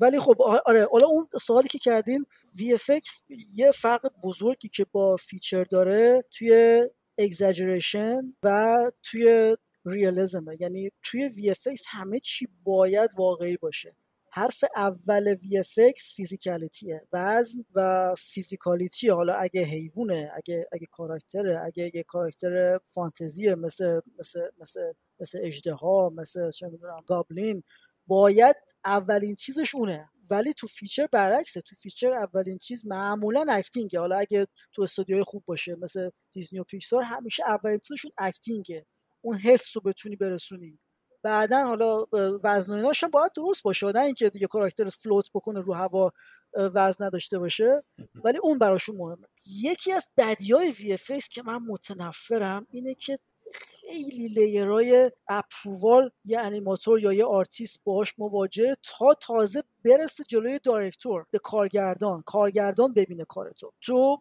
ولی خب آره حالا اون سوالی که کردین VFX یه فرق بزرگی که با feature داره توی exaggeration و توی realism ه یعنی توی VFX همه چی باید واقعی باشه. حرف اول VFX physicality ه وزن و physicality حالا اگه حیوانه اگه اگه کاراکتره اگه یه کاراکتر فانتزیه مثل مثل مثل مثل اژدها مثل چه می‌دونم goblin باید اولین چیزش اونه. ولی تو feature برعکسه. تو feature اولین چیز معمولا acting ه حالا اگه تو استودیوی خوب باشه مثل دیزنی و پیکسار همیشه اولین چیزشون acting ه اون حس رو بتونی برسونی. بعدا حالا وزن و ایناش باید درست باشه. نه اینکه دیگه کاراکتر float بکنه رو هوا وزن نداشته باشه. ولی اون براشون مهمه. یکی از بدیای VFX که من متنفرم اینه که خیلی layer ای approval یه animator یا یه آرتیست باهاش مواجه تا تازه برسه جلوی director به کارگردان. کارگردان ببینه کارتو تو.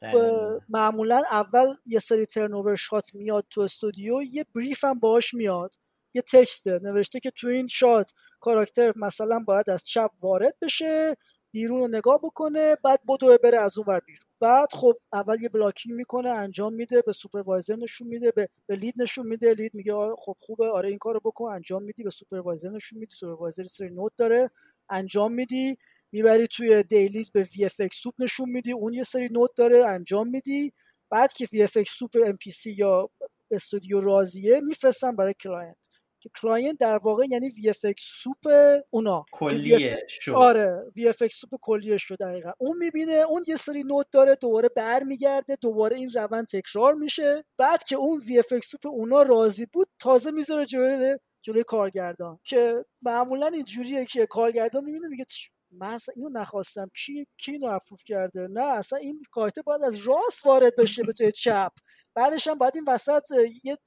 معمولا اول یه سری turnover shot میاد تو استودیو یه brief هم باهاش میاد. یه text ه نوشته که تو این shot کاراکتر مثلا باید از چپ وارد بشه بیرون رو نگاه بکنه بعد بدوه بره از اون ور بیرون. بعد خب اول یه blocking می‌کنه انجام میده به supervisor نشون میده به, به lead نشون میده. lead میگه خب خوبه آره این کارو بکن انجام میدی. به supervisor نشون میدی supervisor سری note داره انجام میدی. می‌بری توی dailies به VFX sup نشون میدی اون یه سری note داره انجام میدی. بعد که VFX sup MPC یا استودیو راضیه میفرستن برای client. که client در واقع یعنی VFX sup اونا. client شو آره VFX sup client شو دقیقا. اون می‌بینه اون یه سری note داره دوباره برمیگرده دوباره این روند تکرار میشه. بعد که اون VFX sup اونا راضی بود تازه می‌ذاره جلوی جلوی کارگردان. که معمولا اینجوریه که کارگردان می‌بینه میگه من اصلا اینو نخواستم. کی کی اینو approve کرده؟ نه اصلا این کارت باید از راست وارد بشه به جای چپ. بعدش هم باید این وسط یه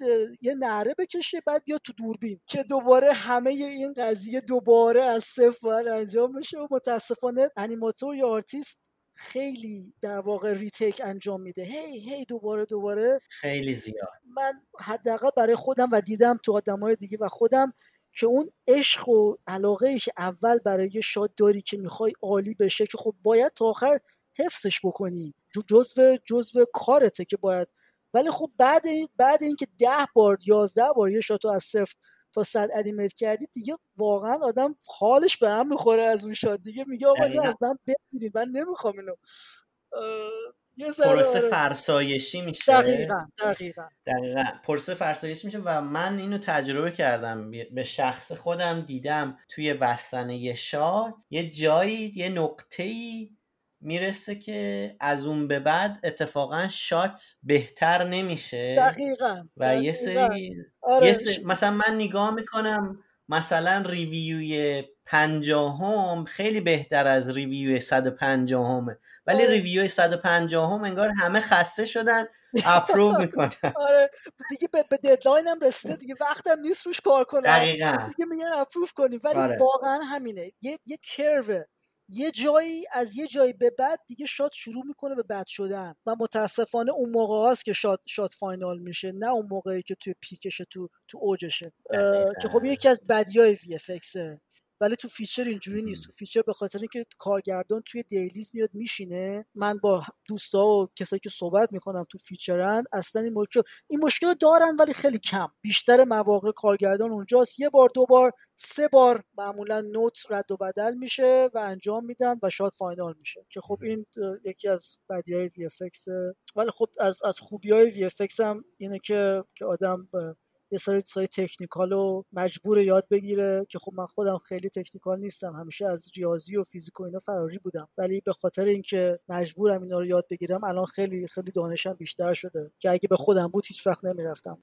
یه نعره بکشه بعد بیا تو دوربین. که دوباره همه این قضیه دوباره از صفر انجام بشه و متاسفانه انیماتور یا آرتیست خیلی در واقع retake انجام میده. هی هی دوباره دوباره. خیلی زیاد. من حداقل برای خودم و دیدم تو آدمای دیگه و خودم که اون عشق و علاقه ای که اول برای شاد داری که می‌خوای عالی بشه که خب باید تا آخر حفظش بکنی. جزو جزو کارته که باید. ولی خب بعد بعد اینکه ده بار یازده بار یه شاتو از صفر تا صد انیمیت کردی دیگه واقعا آدم حالش به هم می‌خوره از اون شات. دیگه میگه آقا از من ببینید من نمی‌خوام اینو. پروسه آره. فرسایشی میشه؟ دقیقا دقیقا. دقیقا. پروسه فرسایشی میشه و من اینو تجربه کردم. به شخص خودم دیدم توی بستن یه shot یه جایی یه نقطه‌ای می‌رسه که از اون به بعد اتفاقا shot بهتر نمیشه دقیقا و یه سری آره. مثلا من نگاه می‌کنم مثلا review ی پنجاهم خیلی بهتر از review 150 همه ولی آره. review 150 هم انگار همه خسته شدن approve می‌کنن. آره. دیگه به, به deadline هم رسیده دیگه. وقتم نیست روش کار کنم. دقیقا. دیگه میگن approve کنی. ولی آره. واقعا همینه. یه یه کروه یه جایی از یه جایی به بعد دیگه shot شروع می‌کنه به بد شدن و متاسفانه اون موقع هست که shot shot final میشه نه اون موقعی که توی peak شه تو تو اوجشه. که خب یکی از بدیای VF ولی تو feature اینجوری نیست. تو feature به خاطر اینکه کارگردان توی dailies میاد میشینه. من با دوستا و کسایی که صحبت می‌کنم تو feature ن اصلا این مشکل این مشکل دارن ولی خیلی کم. بیشتر مواقع کارگردان اونجاست. یه بار دو بار سه بار معمولا note رد و بدل میشه و انجام میدن و shot final میشه. که خب این یکی از بدی های V ولی خب از از خوبی های V هم اینه که که آدم یه سری چیزای تکنیکال رو مجبور یاد بگیره که خب من خودم خیلی تکنیکال نیستم. همیشه از ریاضی و فیزیک و اینا فراری بودم. ولی به خاطر اینکه مجبورم اینا رو یاد بگیرم الان خیلی خیلی دانشم بیشتر شده. که اگه به خودم بود هیچ وقت نمی‌رفتم.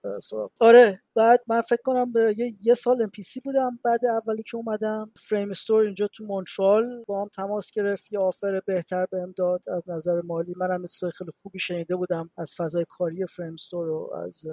آره بعد من فکر کنم به یه, یه سال ام بودم. بعد اولی که اومدم فریم استور اینجا تو مونترال با هم تماس گرفت. یه آفر بهتر بهم داد از نظر مالی. منم چیزای خیلی خوبی شنیده بودم از فضای کاری فریم استور و از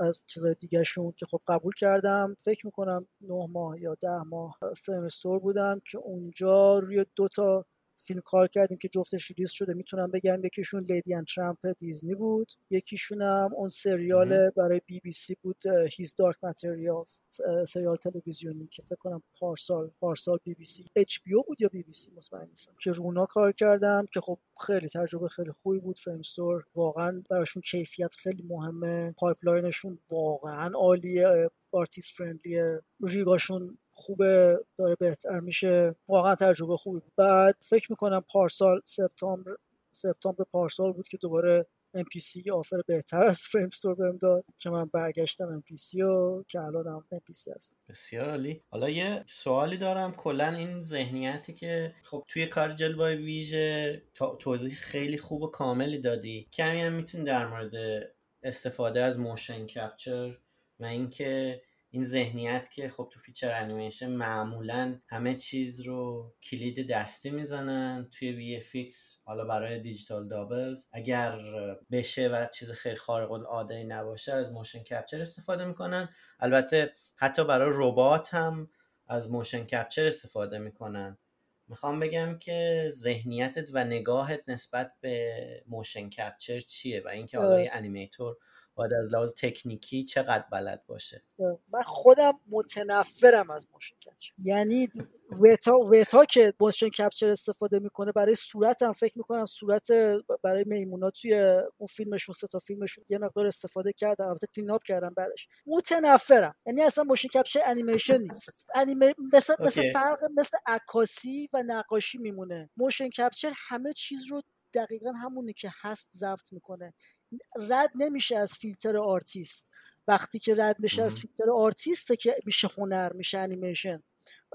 از چیزای دیگهشون که خب قبول کردم. فکر می‌کنم نه ماه یا ده ماه Framestore بودم که اونجا روی دو تا فیلم کار کردیم که جفتش release شده. می‌تونم بگم یکیشون Lady and the Tramp دیزنی بود. یکیشون هم اون سریال برای بی بی سی بود His Dark Materials سریال تلویزیونی که فکر کنم پارسال پارسال بی بی سی. اچ بی او بود یا بی بی سی؟ مطمئن نیستم. که رو اونا کار کردم که خب خیلی تجربه خیلی خوبی بود. Framestore واقعا براشون کیفیت خیلی مهمه. pipeline شون واقعا عالیه. artist friendly ه rig اشون خوبه داره بهتر میشه. واقعا تجربه خوبی بعد فکر می‌کنم پارسال سپتامبر سپتامبر پارسال بود که دوباره MPC offer بهتر از Framestore بهم داد که من برگشتم MPC و که الان هم MPC هستم. بسیار عالی. حالا یه سوالی دارم. کلا این ذهنیتی که خب توی کار جلوه ویژه توضیح خیلی خوب و کاملی دادی. کمی هم می‌تونی در مورد استفاده از motion capture و اینکه این ذهنیت که خب تو feature animation معمولا همه چیز رو کلید دستی می‌زنن توی VFX حالا برای digital doubles. اگر بشه و چیز خیلی خارق العاده نباشه از motion capture استفاده می‌کنن. البته حتی برای ربات هم از motion capture استفاده می‌کنن. می‌خوام بگم که ذهنیتت و نگاهت نسبت به motion capture چیه و اینکه حالا animator باید از لحاظ تکنیکی چقدر بلد باشه. من خودم متنفرم از motion capture یعنی Weta Weta که motion capture استفاده می‌کنه برای صورتم فکر می‌کنم صورت برای میمونا توی اون فیلمشون سه تا فیلمشون یه مقدار استفاده کرد البته clean up کردم بعدش. متنفرم. یعنی اصلا motion capture انیمیشن نیست. انیمه مثل مثل فرق مثل عکاسی و نقاشی میمونه. motion capture همه چیز رو دقیقا همونه که هست ضبط می‌کنه. رد نمیشه از فیلتر آرتیست. وقتی که رد میشه از فیلتر آرتیسته که میشه هنر میشه انیمیشن.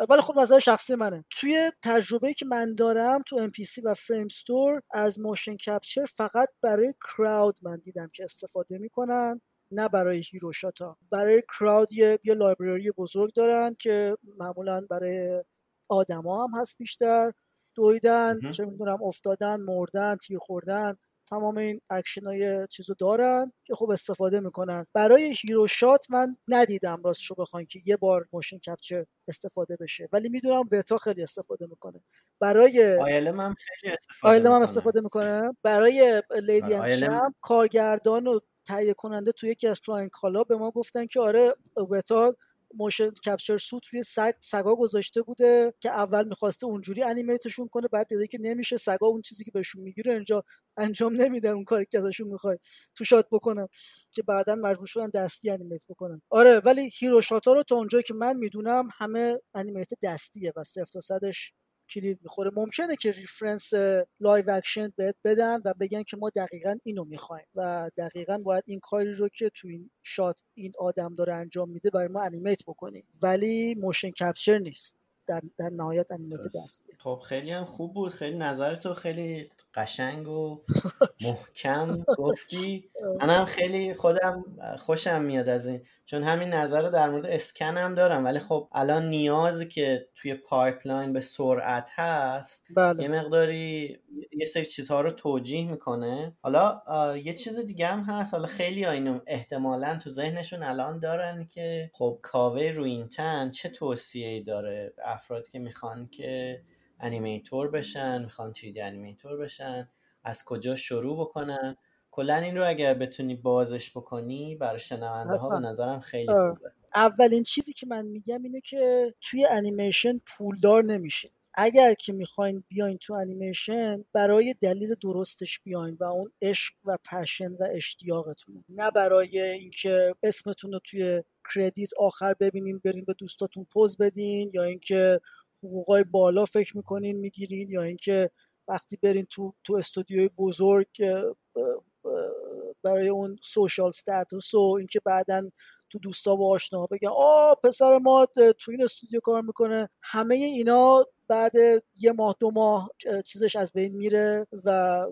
ولی خب نظر شخصی منه. توی تجربه که من دارم تو MPC و Framestore از motion capture فقط برای crowd من دیدم که استفاده می‌کنن نه برای hero shot ا. برای crowd یه, یه library بزرگ دارن که معمولا برای آدما هم هست بیشتر. دویدن چه می‌دونم افتادن مردن تیر خوردن تمام این اکشن های چیزو دارن که خوب استفاده می‌کنن. برای hero shot من ندیدم راستشو بخواین که یه بار motion capture استفاده بشه. ولی می‌دونم Weta خیلی استفاده می‌کنه. برای ILM هم خیلی استفاده ILM هم استفاده می‌کنه. برای Lady هم کارگردان و تهیه کننده توی یکی از client call ا به ما گفتن که آره Weta motion capture suit روی سگ سگا گذاشته بوده که اول می‌خواسته اونجوری animate شون کنه بعد دیده که نمیشه سگا اون چیزی که بهشون می‌گیره اینجا انجام نمیدن اون کاری که ازشون می‌خوای تو shot بکنن که بعدا مجبور شدن دستی animate بکنن. آره ولی hero shot ا رو تا اونجایی که من می‌دونم همه animate دستیه و صفر تا صدش کلید می‌خوره. ممکنه که reference live action بهت بدن و بگن که ما دقیقا اینو می‌خوایم و دقیقا باید این کاری رو که تو این shot این آدم داره انجام میده برای ما animate بکنیم ولی motion capture نیست. در, در نهایت animate دستی. خب خیلی هم خوب بود. خیلی نظر تو خیلی قشنگ و محکم گفتی. منم خیلی خودم خوشم میاد از این. چون همین نظر رو در مورد اسکن هم دارم. ولی خب الان نیازی که توی pipeline به سرعت هست بله. یه مقداری یه سری چیزها رو توجیه می‌کنه. حالا یه چیز دیگه هم هست. حالا خیلی اینو احتمالا تو ذهنشون الان دارن که خب کاوه روئین تن چه توصیه ای داره؟ افرادی که می‌خوان که animator بشن می‌خوان 3D animator بشن از کجا شروع بکنن؟ کلا این رو اگر بتونی بازش بکنی برای شنونده ها به نظرم خیلی خوبه. اولین چیزی که من میگم اینه که توی انیمیشن پولدار نمیشین. اگر که می‌خواین بیاین تو انیمیشن برای دلیل درستش بیاین و اون عشق و passion و اشتیاقتونه نه برای اینکه اسمتون رو توی کردیت آخر ببینین برین به دوستاتون پوز بدین یا اینکه حقوقای بالا فکر می‌کنین می‌گیرین یا اینکه وقتی برین تو تو استودیوی بزرگ برای اون سوشال ستاتوس و اینکه بعدا تو دوستا و آشناها بگن آ پسر ما تو این استودیو کار می‌کنه. همه اینا بعد یه ماه دو ماه چیزش از بین میره و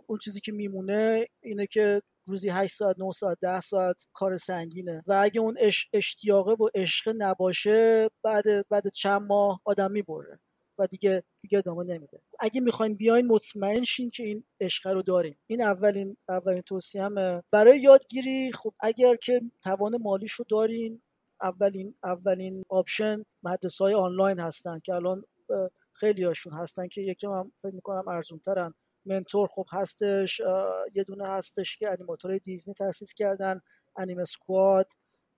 اون چیزی که میمونه اینه که روزی 8 ساعت 9 ساعت 10 ساعت کار سنگینه. و اگه اون اشتیاقه و عشق نباشه بعد بعد چند ماه آدم می‌بره و دیگه دیگه ادامه نمیده. اگه می‌خواین بیاین مطمئن شین که این عشق رو دارین. این اولین اولین توصیه‌مه برای یادگیری خب اگر که توان مالیش رو دارین اولین اولین option مدرسه های آنلاین هستن که الان خیلی هاشون هستن که یکم فکر می‌کنم ارزون ترن منتور خب هستش یه دونه هستش که انیماتورهای دیزنی تاسیس کردن انیمه سکواد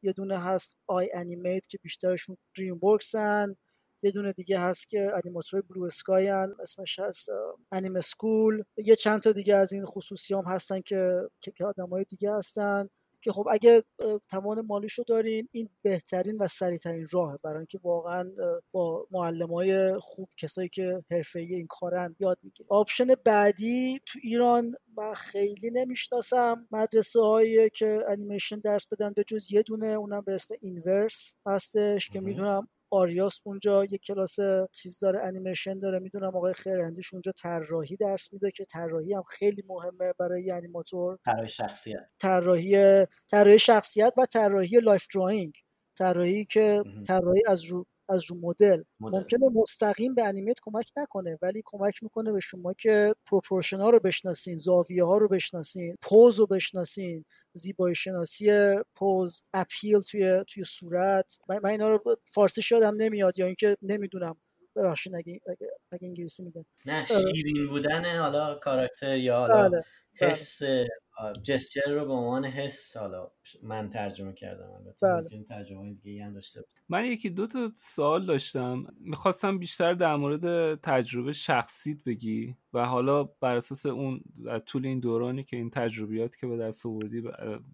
یه دونه هست آی انیمیت که بیشترشون دریم ورکسن یه دونه دیگه هست که انیماتور بلو اسکای هن. اسمش هست انیمه سکول یه چند تا دیگه از این خصوصی هم هستن که که آدم های دیگه هستن که خب اگه توان مالیش رو دارین این بهترین و سریعترین راهه برای اینکه واقعا با معلم های خوب کسایی که حرفه‌ای این کارن یاد می‌گیرین option بعدی تو ایران من خیلی نمی‌شناسم. مدرسه هایی که انیمیشن درس بدن به جز یه دونه اونم به اسم اینورس هستش که می‌دونم آریاس اونجا یه کلاس چیز داره انیمیشن داره می‌دونم آقای خیرندیش اونجا طراحی درس میده که طراحی هم خیلی مهمه برای انیماتور. طراحی شخصیت. طراحی طراحی شخصیت و طراحی life drawing طراحی که طراحی از رو از رو مدل. ممکنه مستقیم به animate کمک نکنه ولی کمک می‌کنه به شما که proportion ها رو بشناسین زاویه ها رو بشناسین pose رو بشناسین زیبایی شناسی pose appeal توی توی صورت. من, اینا رو فارسیش یادم نمیاد یا اینکه نمی‌دونم. ببخشید اگه, اگه, اگه انگلیسی میگم. نه شیرین بودن حالا کاراکتر یا حالا. بله. حس جسچر رو به عنوان حس حالا من ترجمه کردم البته بله. ترجمه دیگه هم داشته من یکی دو تا سوال داشتم. می‌خواستم بیشتر در مورد تجربه شخصیت بگی و حالا بر اساس اون طول این دورانی که این تجربیات که به دست آوردی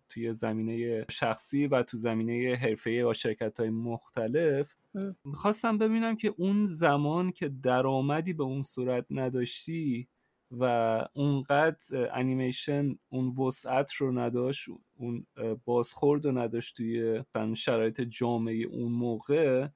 توی زمینه شخصی و تو زمینه حرفه‌ای و شرکت های مختلف می‌خواستم ببینم که اون زمان که درآمدی به اون صورت نداشتی و اونقدر انیمیشن اون وسعت رو نداشت اون بازخورد رو نداشت توی شرایط جامعه اون موقع.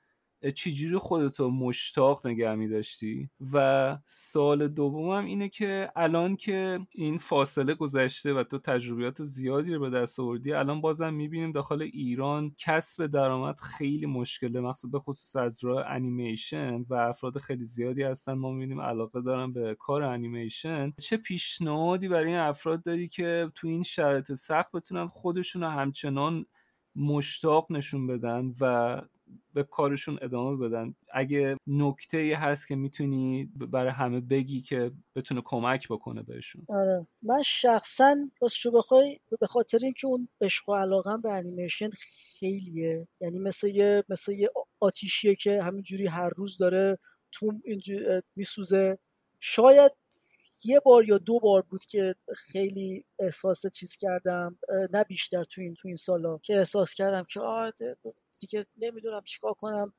چجوری خودتو مشتاق نگه داشتی و سال دومم اینه که الان که این فاصله گذشته و تو تجربیات زیادی رو به دست آوردی الان بازم می‌بینیم داخل ایران کسب درآمد خیلی مشکله مخصوص به خصوص از راه انیمیشن و افراد خیلی زیادی هستن. ما می‌بینیم علاقه دارن به کار انیمیشن. چه پیشنهادی برای این افراد داری که تو این شرایط سخت بتونن خودشون همچنان مشتاق نشون بدن و به کارشون ادامه بدن. اگه نکته هست که می‌تونی برای همه بگی که بتونه کمک بکنه بهشون. آره. من شخصا شو بخوای به خاطر اینکه اون عشق و علاقم به انیمیشن خیلیه. یعنی مثل یه مثل یه آتیشیه که همینجوری هر روز داره تو اینجوری میسوزه. شاید یه بار یا دو بار بود که خیلی احساس چیز کردم نه بیشتر تو این تو این سالا که احساس کردم که آه دیگه نمی‌دونم چیکار کنم.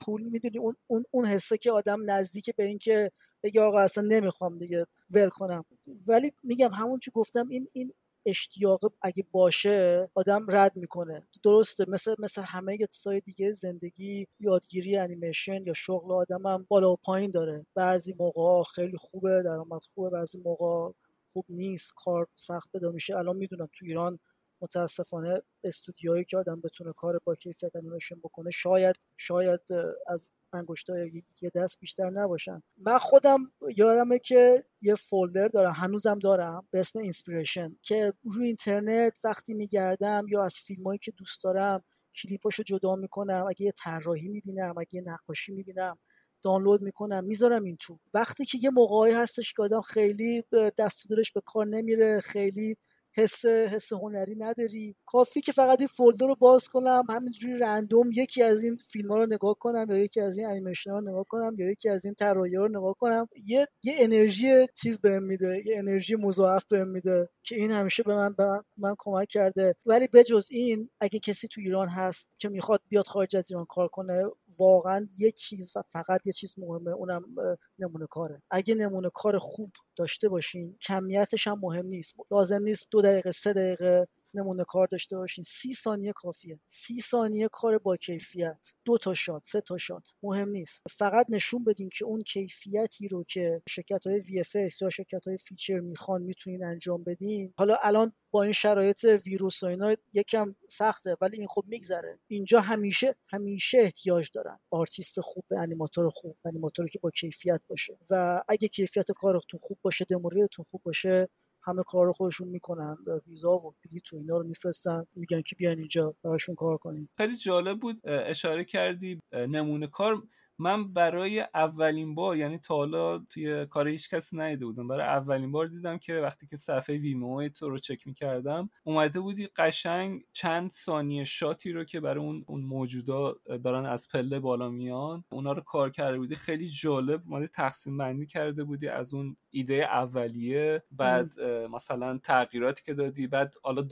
پول می‌دونی؟ اون اون اون حسه که آدم نزدیک به اینکه بگه آقا اصلا نمی‌خوام دیگه ول کنم. ولی میگم همون که گفتم این این اشتیاق اگه باشه آدم رد می‌کنه. درسته مثل مثل همه چیزهای دیگه زندگی یادگیری انیمیشن یا شغل آدم هم بالا و پایین داره. بعضی موقع خیلی خوبه درآمد خوبه بعضی موقع خوب نیست کار سخت پیدا میشه. الان می‌دونم تو ایران متاسفانه استودیوهایی که آدم بتونه کار با کیفیت انیمیشن بکنه شاید شاید از انگشتای یه دست بیشتر نباشن. من خودم یادمه که یه folder دارم هنوزم دارم به اسم inspiration که روی اینترنت وقتی میگردم یا از فیلمایی که دوست دارم کلیپاشو جدا می‌کنم اگه یه طراحی می‌بینم اگه یه نقاشی می‌بینم دانلود می‌کنم می‌ذارم این تو. وقتی که یه موقعی هستش که آدم خیلی دست به کار نمیره خیلی حس حس هنری نداری. کافی که فقط این فولدر رو باز کنم همینجوری رندوم یکی از این فیلم ها رو نگاه کنم یا یکی از این انیمیشن ها رو نگاه کنم یا یکی از این طراحی رو نگاه کنم یه یه انرژی چیز بهم میده یه انرژی مضاعف بهم میده که این همیشه به من به من, کمک کرده. ولی بجز این اگه کسی تو ایران هست که می‌خواد بیاد خارج از ایران کار کنه واقعا یه چیز و فقط یه چیز مهمه اونم نمونه کاره. اگه نمونه کار خوب داشته باشین کمیتش هم مهم نیست. لازم نیست دو دقیقه سه دقیقه نمونه کار داشته باشین. سی ثانیه کافیه. سی ثانیه کار با کیفیت. دو تا shot سه تا shot. مهم نیست. فقط نشون بدین که اون کیفیتی رو که شرکت های VFX یا شرکت های feature می‌خوان می‌تونین انجام بدین. حالا الان با این شرایط ویروس و اینا یکم سخته ولی این خب میگذره. اینجا همیشه همیشه احتیاج دارن. آرتیست خوب به انیماتور خوب انیماتوری که با کیفیت باشه. و اگه کیفیت کارتون خوب باشه demo reel تون خوب باشه همه کار رو خودشون می‌کنن ویزا و تو اینا رو میفرستن میگن که بیان اینجا براشون کار کنیم. خیلی جالب بود اشاره کردی نمونه کار من برای اولین بار یعنی تا حالا توی کار هیچ کسی ندیده بودم. برای اولین بار دیدم که وقتی که صفحه ویمو تو رو چک می‌کردم اومده بودی قشنگ چند ثانیه شاتی رو که برای اون اون موجودا دارن از پله بالا میان اونا رو کار کرده بودی. خیلی جالب اومده تقسیم بندی کرده بودی از اون ایده اولیه بعد مثلا تغییراتی که دادی بعد حالا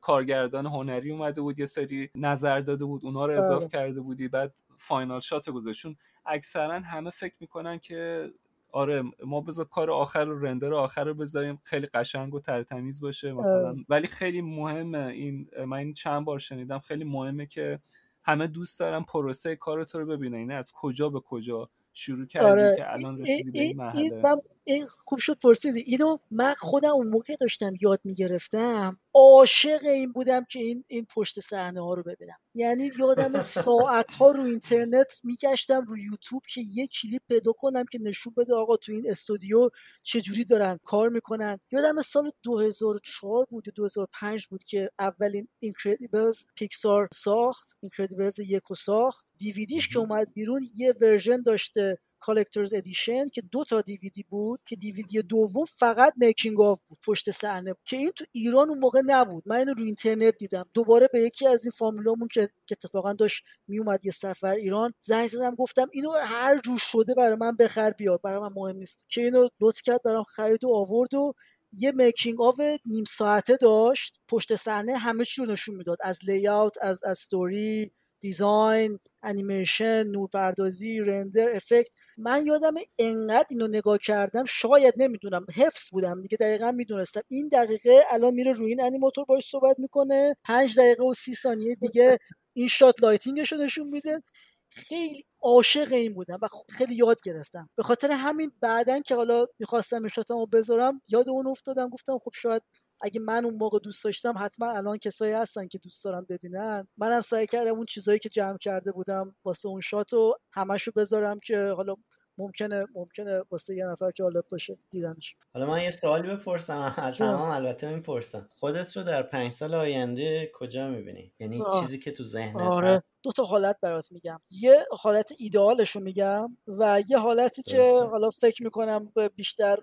کارگردان هنری اومده بود یه سری نظر داده بود اونا رو اضافه آره. کرده بودی بعد فاینال شات گذاشتون اکثرا همه فکر می‌کنن که آره ما بذار کار آخر رو رندر آخر رو بذاریم خیلی قشنگ و ترتمیز باشه مثلا. ولی خیلی مهمه این من این چند بار شنیدم خیلی مهمه که همه دوست دارن پروسه کار تو رو ببینن. یعنی از کجا به کجا شروع کردی آره. که الان رسیدی به این مرحله؟ این خوب شد پرسیدی. اینو من خودم اون موقع داشتم یاد می‌گرفتم. عاشق این بودم که این این پشت صحنه ها رو ببینم. یعنی یادم ساعت ها رو اینترنت میگشتم رو یوتیوب که یه کلیپ پیدا کنم که نشون بده آقا تو این استودیو چجوری دارن کار می‌کنن. یادم سال 2004 بود 2005 بود که اولین Incredibles پیکسار ساخت Incredibles یکو ساخت. دیویدیش که اومد بیرون یه version داشته. Collector's Edition که دو تا دیویدی بود که دیویدی دوم فقط making of بود پشت صحنه که این تو ایران اون موقع نبود. من اینو رو اینترنت دیدم. دوباره به یکی از این فامیلامون که اتفاقا داشت میومد یه سفر ایران زنگ زدم گفتم اینو هر جور شده برای من بخر بیار برای من مهم نیست. که اینو لطف کرد برام خرید و آورد و یه making of نیم ساعته داشت. پشت صحنه همه چی رو نشون می‌داد. از layout از از استوری دیزاین انیمیشن نورپردازی render effect. من یادم انقدر اینو نگاه کردم شاید نمی‌دونم حفظ بودم دیگه دقیقا می‌دونستم. این دقیقه الان میره روی این انیماتور باش صحبت می‌کنه. پنج دقیقه و سی ثانیه دیگه این shot lighting ش رو نشون میده. خیلی عاشق این بودم و خیلی یاد گرفتم. به خاطر همین بعدا که حالا می‌خواستم shot مو بذارم یاد اون افتادم گفتم خب شاید اگه من اون موقع دوست داشتم حتما الان کسایی هستن که دوست دارن ببینن. منم سعی کردم اون چیزایی که جمع کرده بودم واسه اون shot و همشو بذارم که حالا ممکنه ممکنه واسه یه نفر جالب باشه دیدنش. حالا من یه سوالی بپرسم. از تمام البته می‌پرسم. خودت رو در پنج سال آینده کجا می‌بینی؟ یعنی چیزی که تو ذهنت آره. دو تا حالت برات میگم. یه حالت ایدئالش رو میگم و یه حالتی که حالا فکر می‌کنم بیشتر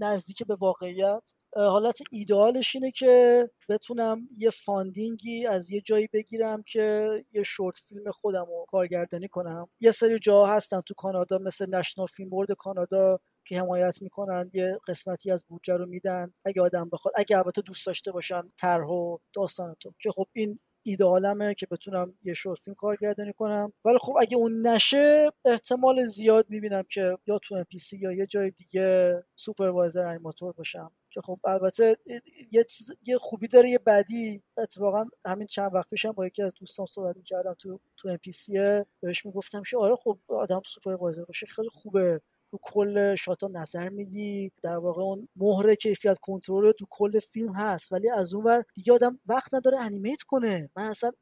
نزدیک به واقعیت. حالت ایدئالش اینه که بتونم یه funding ی از یه جایی بگیرم که یه short film خودم رو کارگردانی کنم. یه سری جا هستن تو کانادا مثل National Film Board کانادا که حمایت می‌کنن یه قسمتی از بودجه رو میدن. اگه آدم بخواد اگه البته دوست داشته باشن طرح و داستان تو. که خب این ایدئالمه که بتونم یه فیلم کارگردانی کنم. ولی خب اگه اون نشه احتمال زیاد می‌بینم که یا تو MPC یا یه جای دیگه supervisor انیماتور باشم. که خب البته یه چیز یه خوبی داره یه بدی. اتفاقا همین چند وقت پیشم با یکی از دوستان صحبت می‌کردم تو تو MPC بهش می‌گفتم که آره خب آدم supervisor باشه خیلی خوبه. تو کل shot ا نظر میدی؟ در واقع اون مهر کیفیت کنترل تو کل فیلم هست ولی از اون ور دیگه آدم وقت نداره animate کنه. من اصلا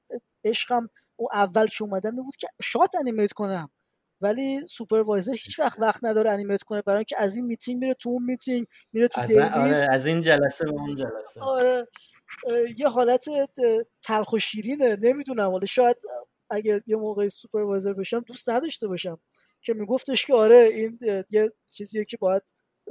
عشقم اون اول که اومدم بود که shot animate کنم. ولی supervisor هیچ وقت وقت نداره animate کنه برای اینکه از این میتینگ میره تو اون میتینگ میره تو dailies آره از این جلسه به اون جلسه. آره. یه حالت تلخ و شیرینه. نمی‌دونم. ولی شاید اگه یه موقع supervisor بشم دوست نداشته باشم. که میگفتش که آره این یه چیزیه که باید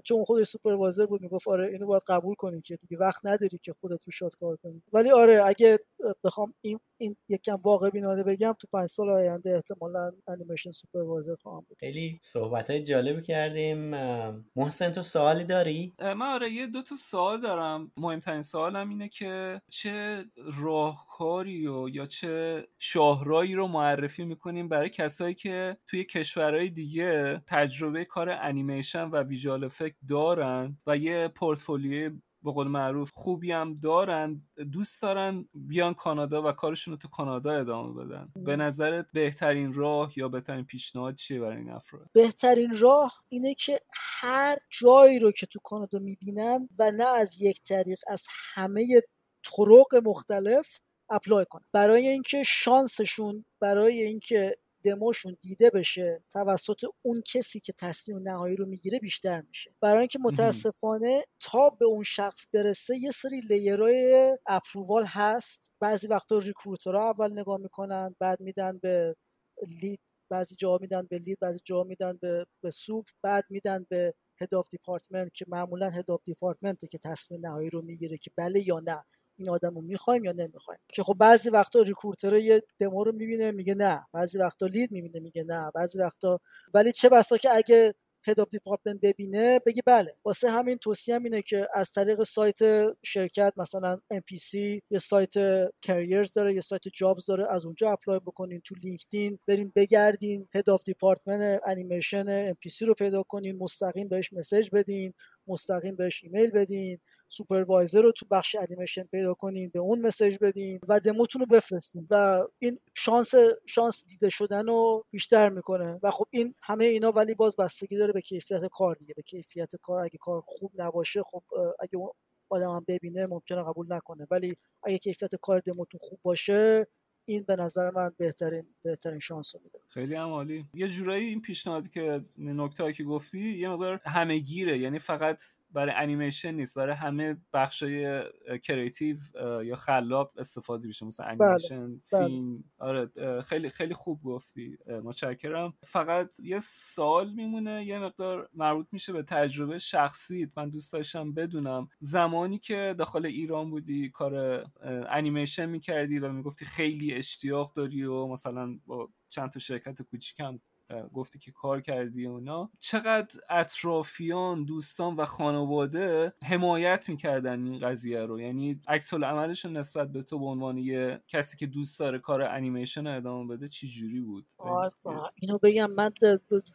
چون خودش supervisor بود می‌گفت آره اینو باید قبول کنی که دیگه وقت نداری که خودت رو shot کار کنی. ولی آره اگه بخوام این این یکم واقع بینانه بگم تو پنج سال آینده احتمالا animation supervisor خواهم بود. خیلی صحبت های جالبی کردیم. محسن تو سوالی داری؟ من آره یه دو تا سوال دارم. مهمترین سوالم اینه که چه راهکاری و یا چه شاهراهایی رو معرفی می‌کنیم برای کسایی که توی کشورهای دیگه تجربه کار انیمیشن و visual effect دارن و یه پورتفولیوی به قول معروف خوبی هم دارن دوست دارن بیان کانادا و کارشون رو تو کانادا ادامه بدن. به نظرت بهترین راه یا بهترین پیشنهاد چیه برای این افراد؟ بهترین راه اینه که هر جایی رو که تو کانادا می‌بینن و نه از یک طریق از همه طرق مختلف اپلای کنن. برای اینکه شانسشون برای اینکه دموشون دیده بشه توسط اون کسی که تصمیم نهایی رو می‌گیره بیشتر میشه. برای اینکه متاسفانه تا به اون شخص برسه یه سری لیرهای اپرووال هست. بعضی وقتا ریکروترها اول نگاه می‌کنن بعد میدن به lead بعضی جا میدن به lead بعضی جا میدن به, به sup بعد میدن به head of department که معمولا head of department ه که تصمیم نهایی رو می‌گیره که بله یا نه. این آدم رو می‌خوایم یا نمی‌خوایم؟ که خب بعضی وقتا recruiter یه دمو رو می‌بینه میگه نه. بعضی وقتا lead می‌بینه میگه نه. بعضی وقتا ولی چه بسا که اگه head of department ببینه بگه بله. واسه همین توصیه‌م اینه که از طریق سایت شرکت مثلا MPC یه سایت careers داره یه سایت jobs داره از اونجا apply بکنین تو LinkedIn برین بگردین head of department انیمیشن MPC رو پیدا کنین مستقیم بهش message بدین مستقیم بهش ایمیل بدین. supervisor رو تو بخش انیمیشن پیدا کنین به اون message بدین و دموتون رو بفرستین و این شانس شانس دیده شدن رو بیشتر می‌کنه. و خب این همه اینا ولی باز بستگی داره به کیفیت کار دیگه. به کیفیت کار اگه کار خوب نباشه خب اگه اون آدم هم ببینه ممکنه قبول نکنه. ولی اگه کیفیت کار دموتون خوب باشه این به نظر من بهترین بهترین شانس رو میده. خیلی هم عالی. یه جورایی این پیشنهادی که نکته که گفتی یه مقدار همه گیره یعنی فقط برای انیمیشن نیست برای همه بخشای creative یا خلاق استفاده میشه مثل بله، انیمیشن بله. فیلم. آره خیلی خیلی خوب گفتی متشکرم. فقط یه سوال میمونه یه مقدار مربوط میشه به تجربه شخصی من دوست داشتم بدونم زمانی که داخل ایران بودی کار انیمیشن می‌کردی و می‌گفتی خیلی اشتیاق داری و مثلا با چند تا شرکت کوچیکم گفتی که کار کردی اونا. چقدر اطرافیان دوستان و خانواده حمایت می‌کردن این قضیه رو. یعنی عکس‌العملشون نسبت به تو به عنوان یه کسی که دوست داره کار انیمیشن رو ادامه بده چی جوری بود اینو بگم من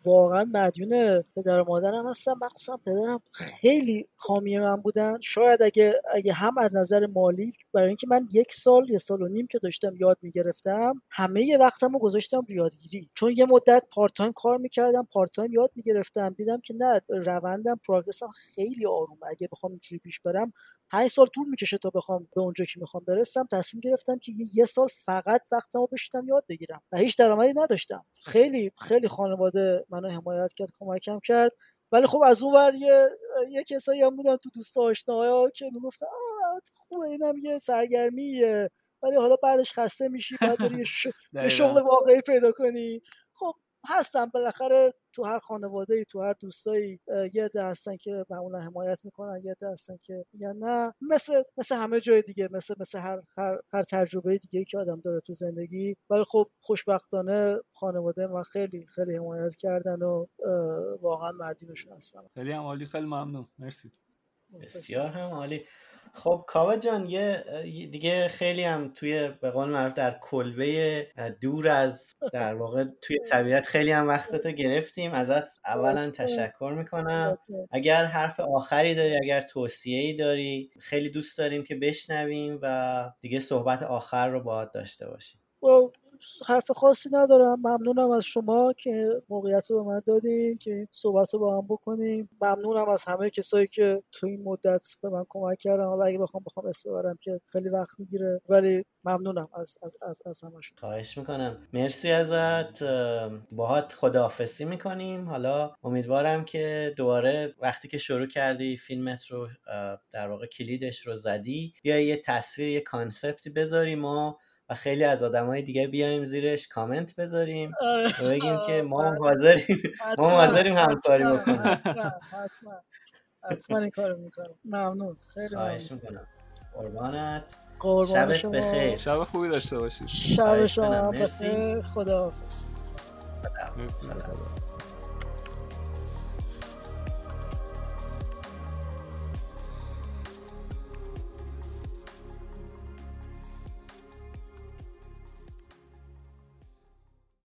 واقعا مدیون پدر و مادرم هستم. مخصوصا پدرم خیلی حامی من بودن. شاید اگه اگه هم از نظر مالی برای اینکه من یک سال یه سال و نیم که داشتم یاد می‌گرفتم همه وقتم رو گذاشتم یادگیری. چون یه مدت part time کار می‌کردم part time یاد می‌گرفتم دیدم که نه روندم progress م خیلی آرومه. اگه بخوام اینجوری پیش برم پنج سال طول می‌کشه تا بخوام به اونجا که می‌خوام برسم. تصمیم گرفتم که یه سال فقط وقتمو بشتم یاد بگیرم و هیچ درآمدی نداشتم. خیلی خیلی خانواده منو حمایت کرد کمکم کرد. ولی خب از اون ور یه, یه کسایی هم بودن تو دوست آشناها که می‌گفتن خوبه اینم یه سرگرمیه. ولی حالا بعدش خسته میشی بعد بری یه شغل واقعی پیدا کنی. هستن. بالاخره تو هر خانواده تو هر دوستایی یه عده هستن که معمولا حمایت می‌کنن یه عده هستن که یا نه. مثل مثل همه جای دیگه مثل مثل هر هر, هر تجربه دیگه که آدم داره تو زندگی. ولی خب خوشبختانه خانواده من خیلی خیلی حمایت کردن و واقعا مدیونشون هستم خیلی هم عالی. خیلی ممنون. مرسی. بسیار هم عالی. خب کاوا جان یه دیگه خیلی هم توی به قول معروف در کلبه دور از در واقع توی طبیعت خیلی هم وقتتو گرفتیم. ازت اولا تشکر می‌کنم. اگر حرف آخری داری اگر توصیه ای داری خیلی دوست داریم که بشنویم و دیگه صحبت آخر رو باید داشته باشیم. حرف خاصی ندارم. ممنونم از شما که موقعیت رو به من دادین که صحبت رو با هم بکنیم ممنونم از همه کسایی که تو این مدت به من کمک کردن. حالا اگه بخوام بخوام اسم ببرم که خیلی وقت می‌گیره. ولی ممنونم از از از, از همشون خواهش می‌کنم. مرسی ازت. باهات خداحافظی می‌کنیم. حالا امیدوارم که دوباره وقتی که شروع کردی فیلمت رو در واقع کلیدش رو زدی بیا یه تصویر یه کانسپتی بذاریم و و خیلی از های دیگه بیایم زیرش کامنت بذاریم آره. و بگیم که ما بله. حاضریم ما حاضریم همکاری بکنیم. حتما. حتما این کارو می‌کنم. ممنون. خیلی خواهش می‌کنم. قربانت. قربان شبت بخیر. شب خوبی داشته باشید. شب شما. بخیر خداحافظ. خدا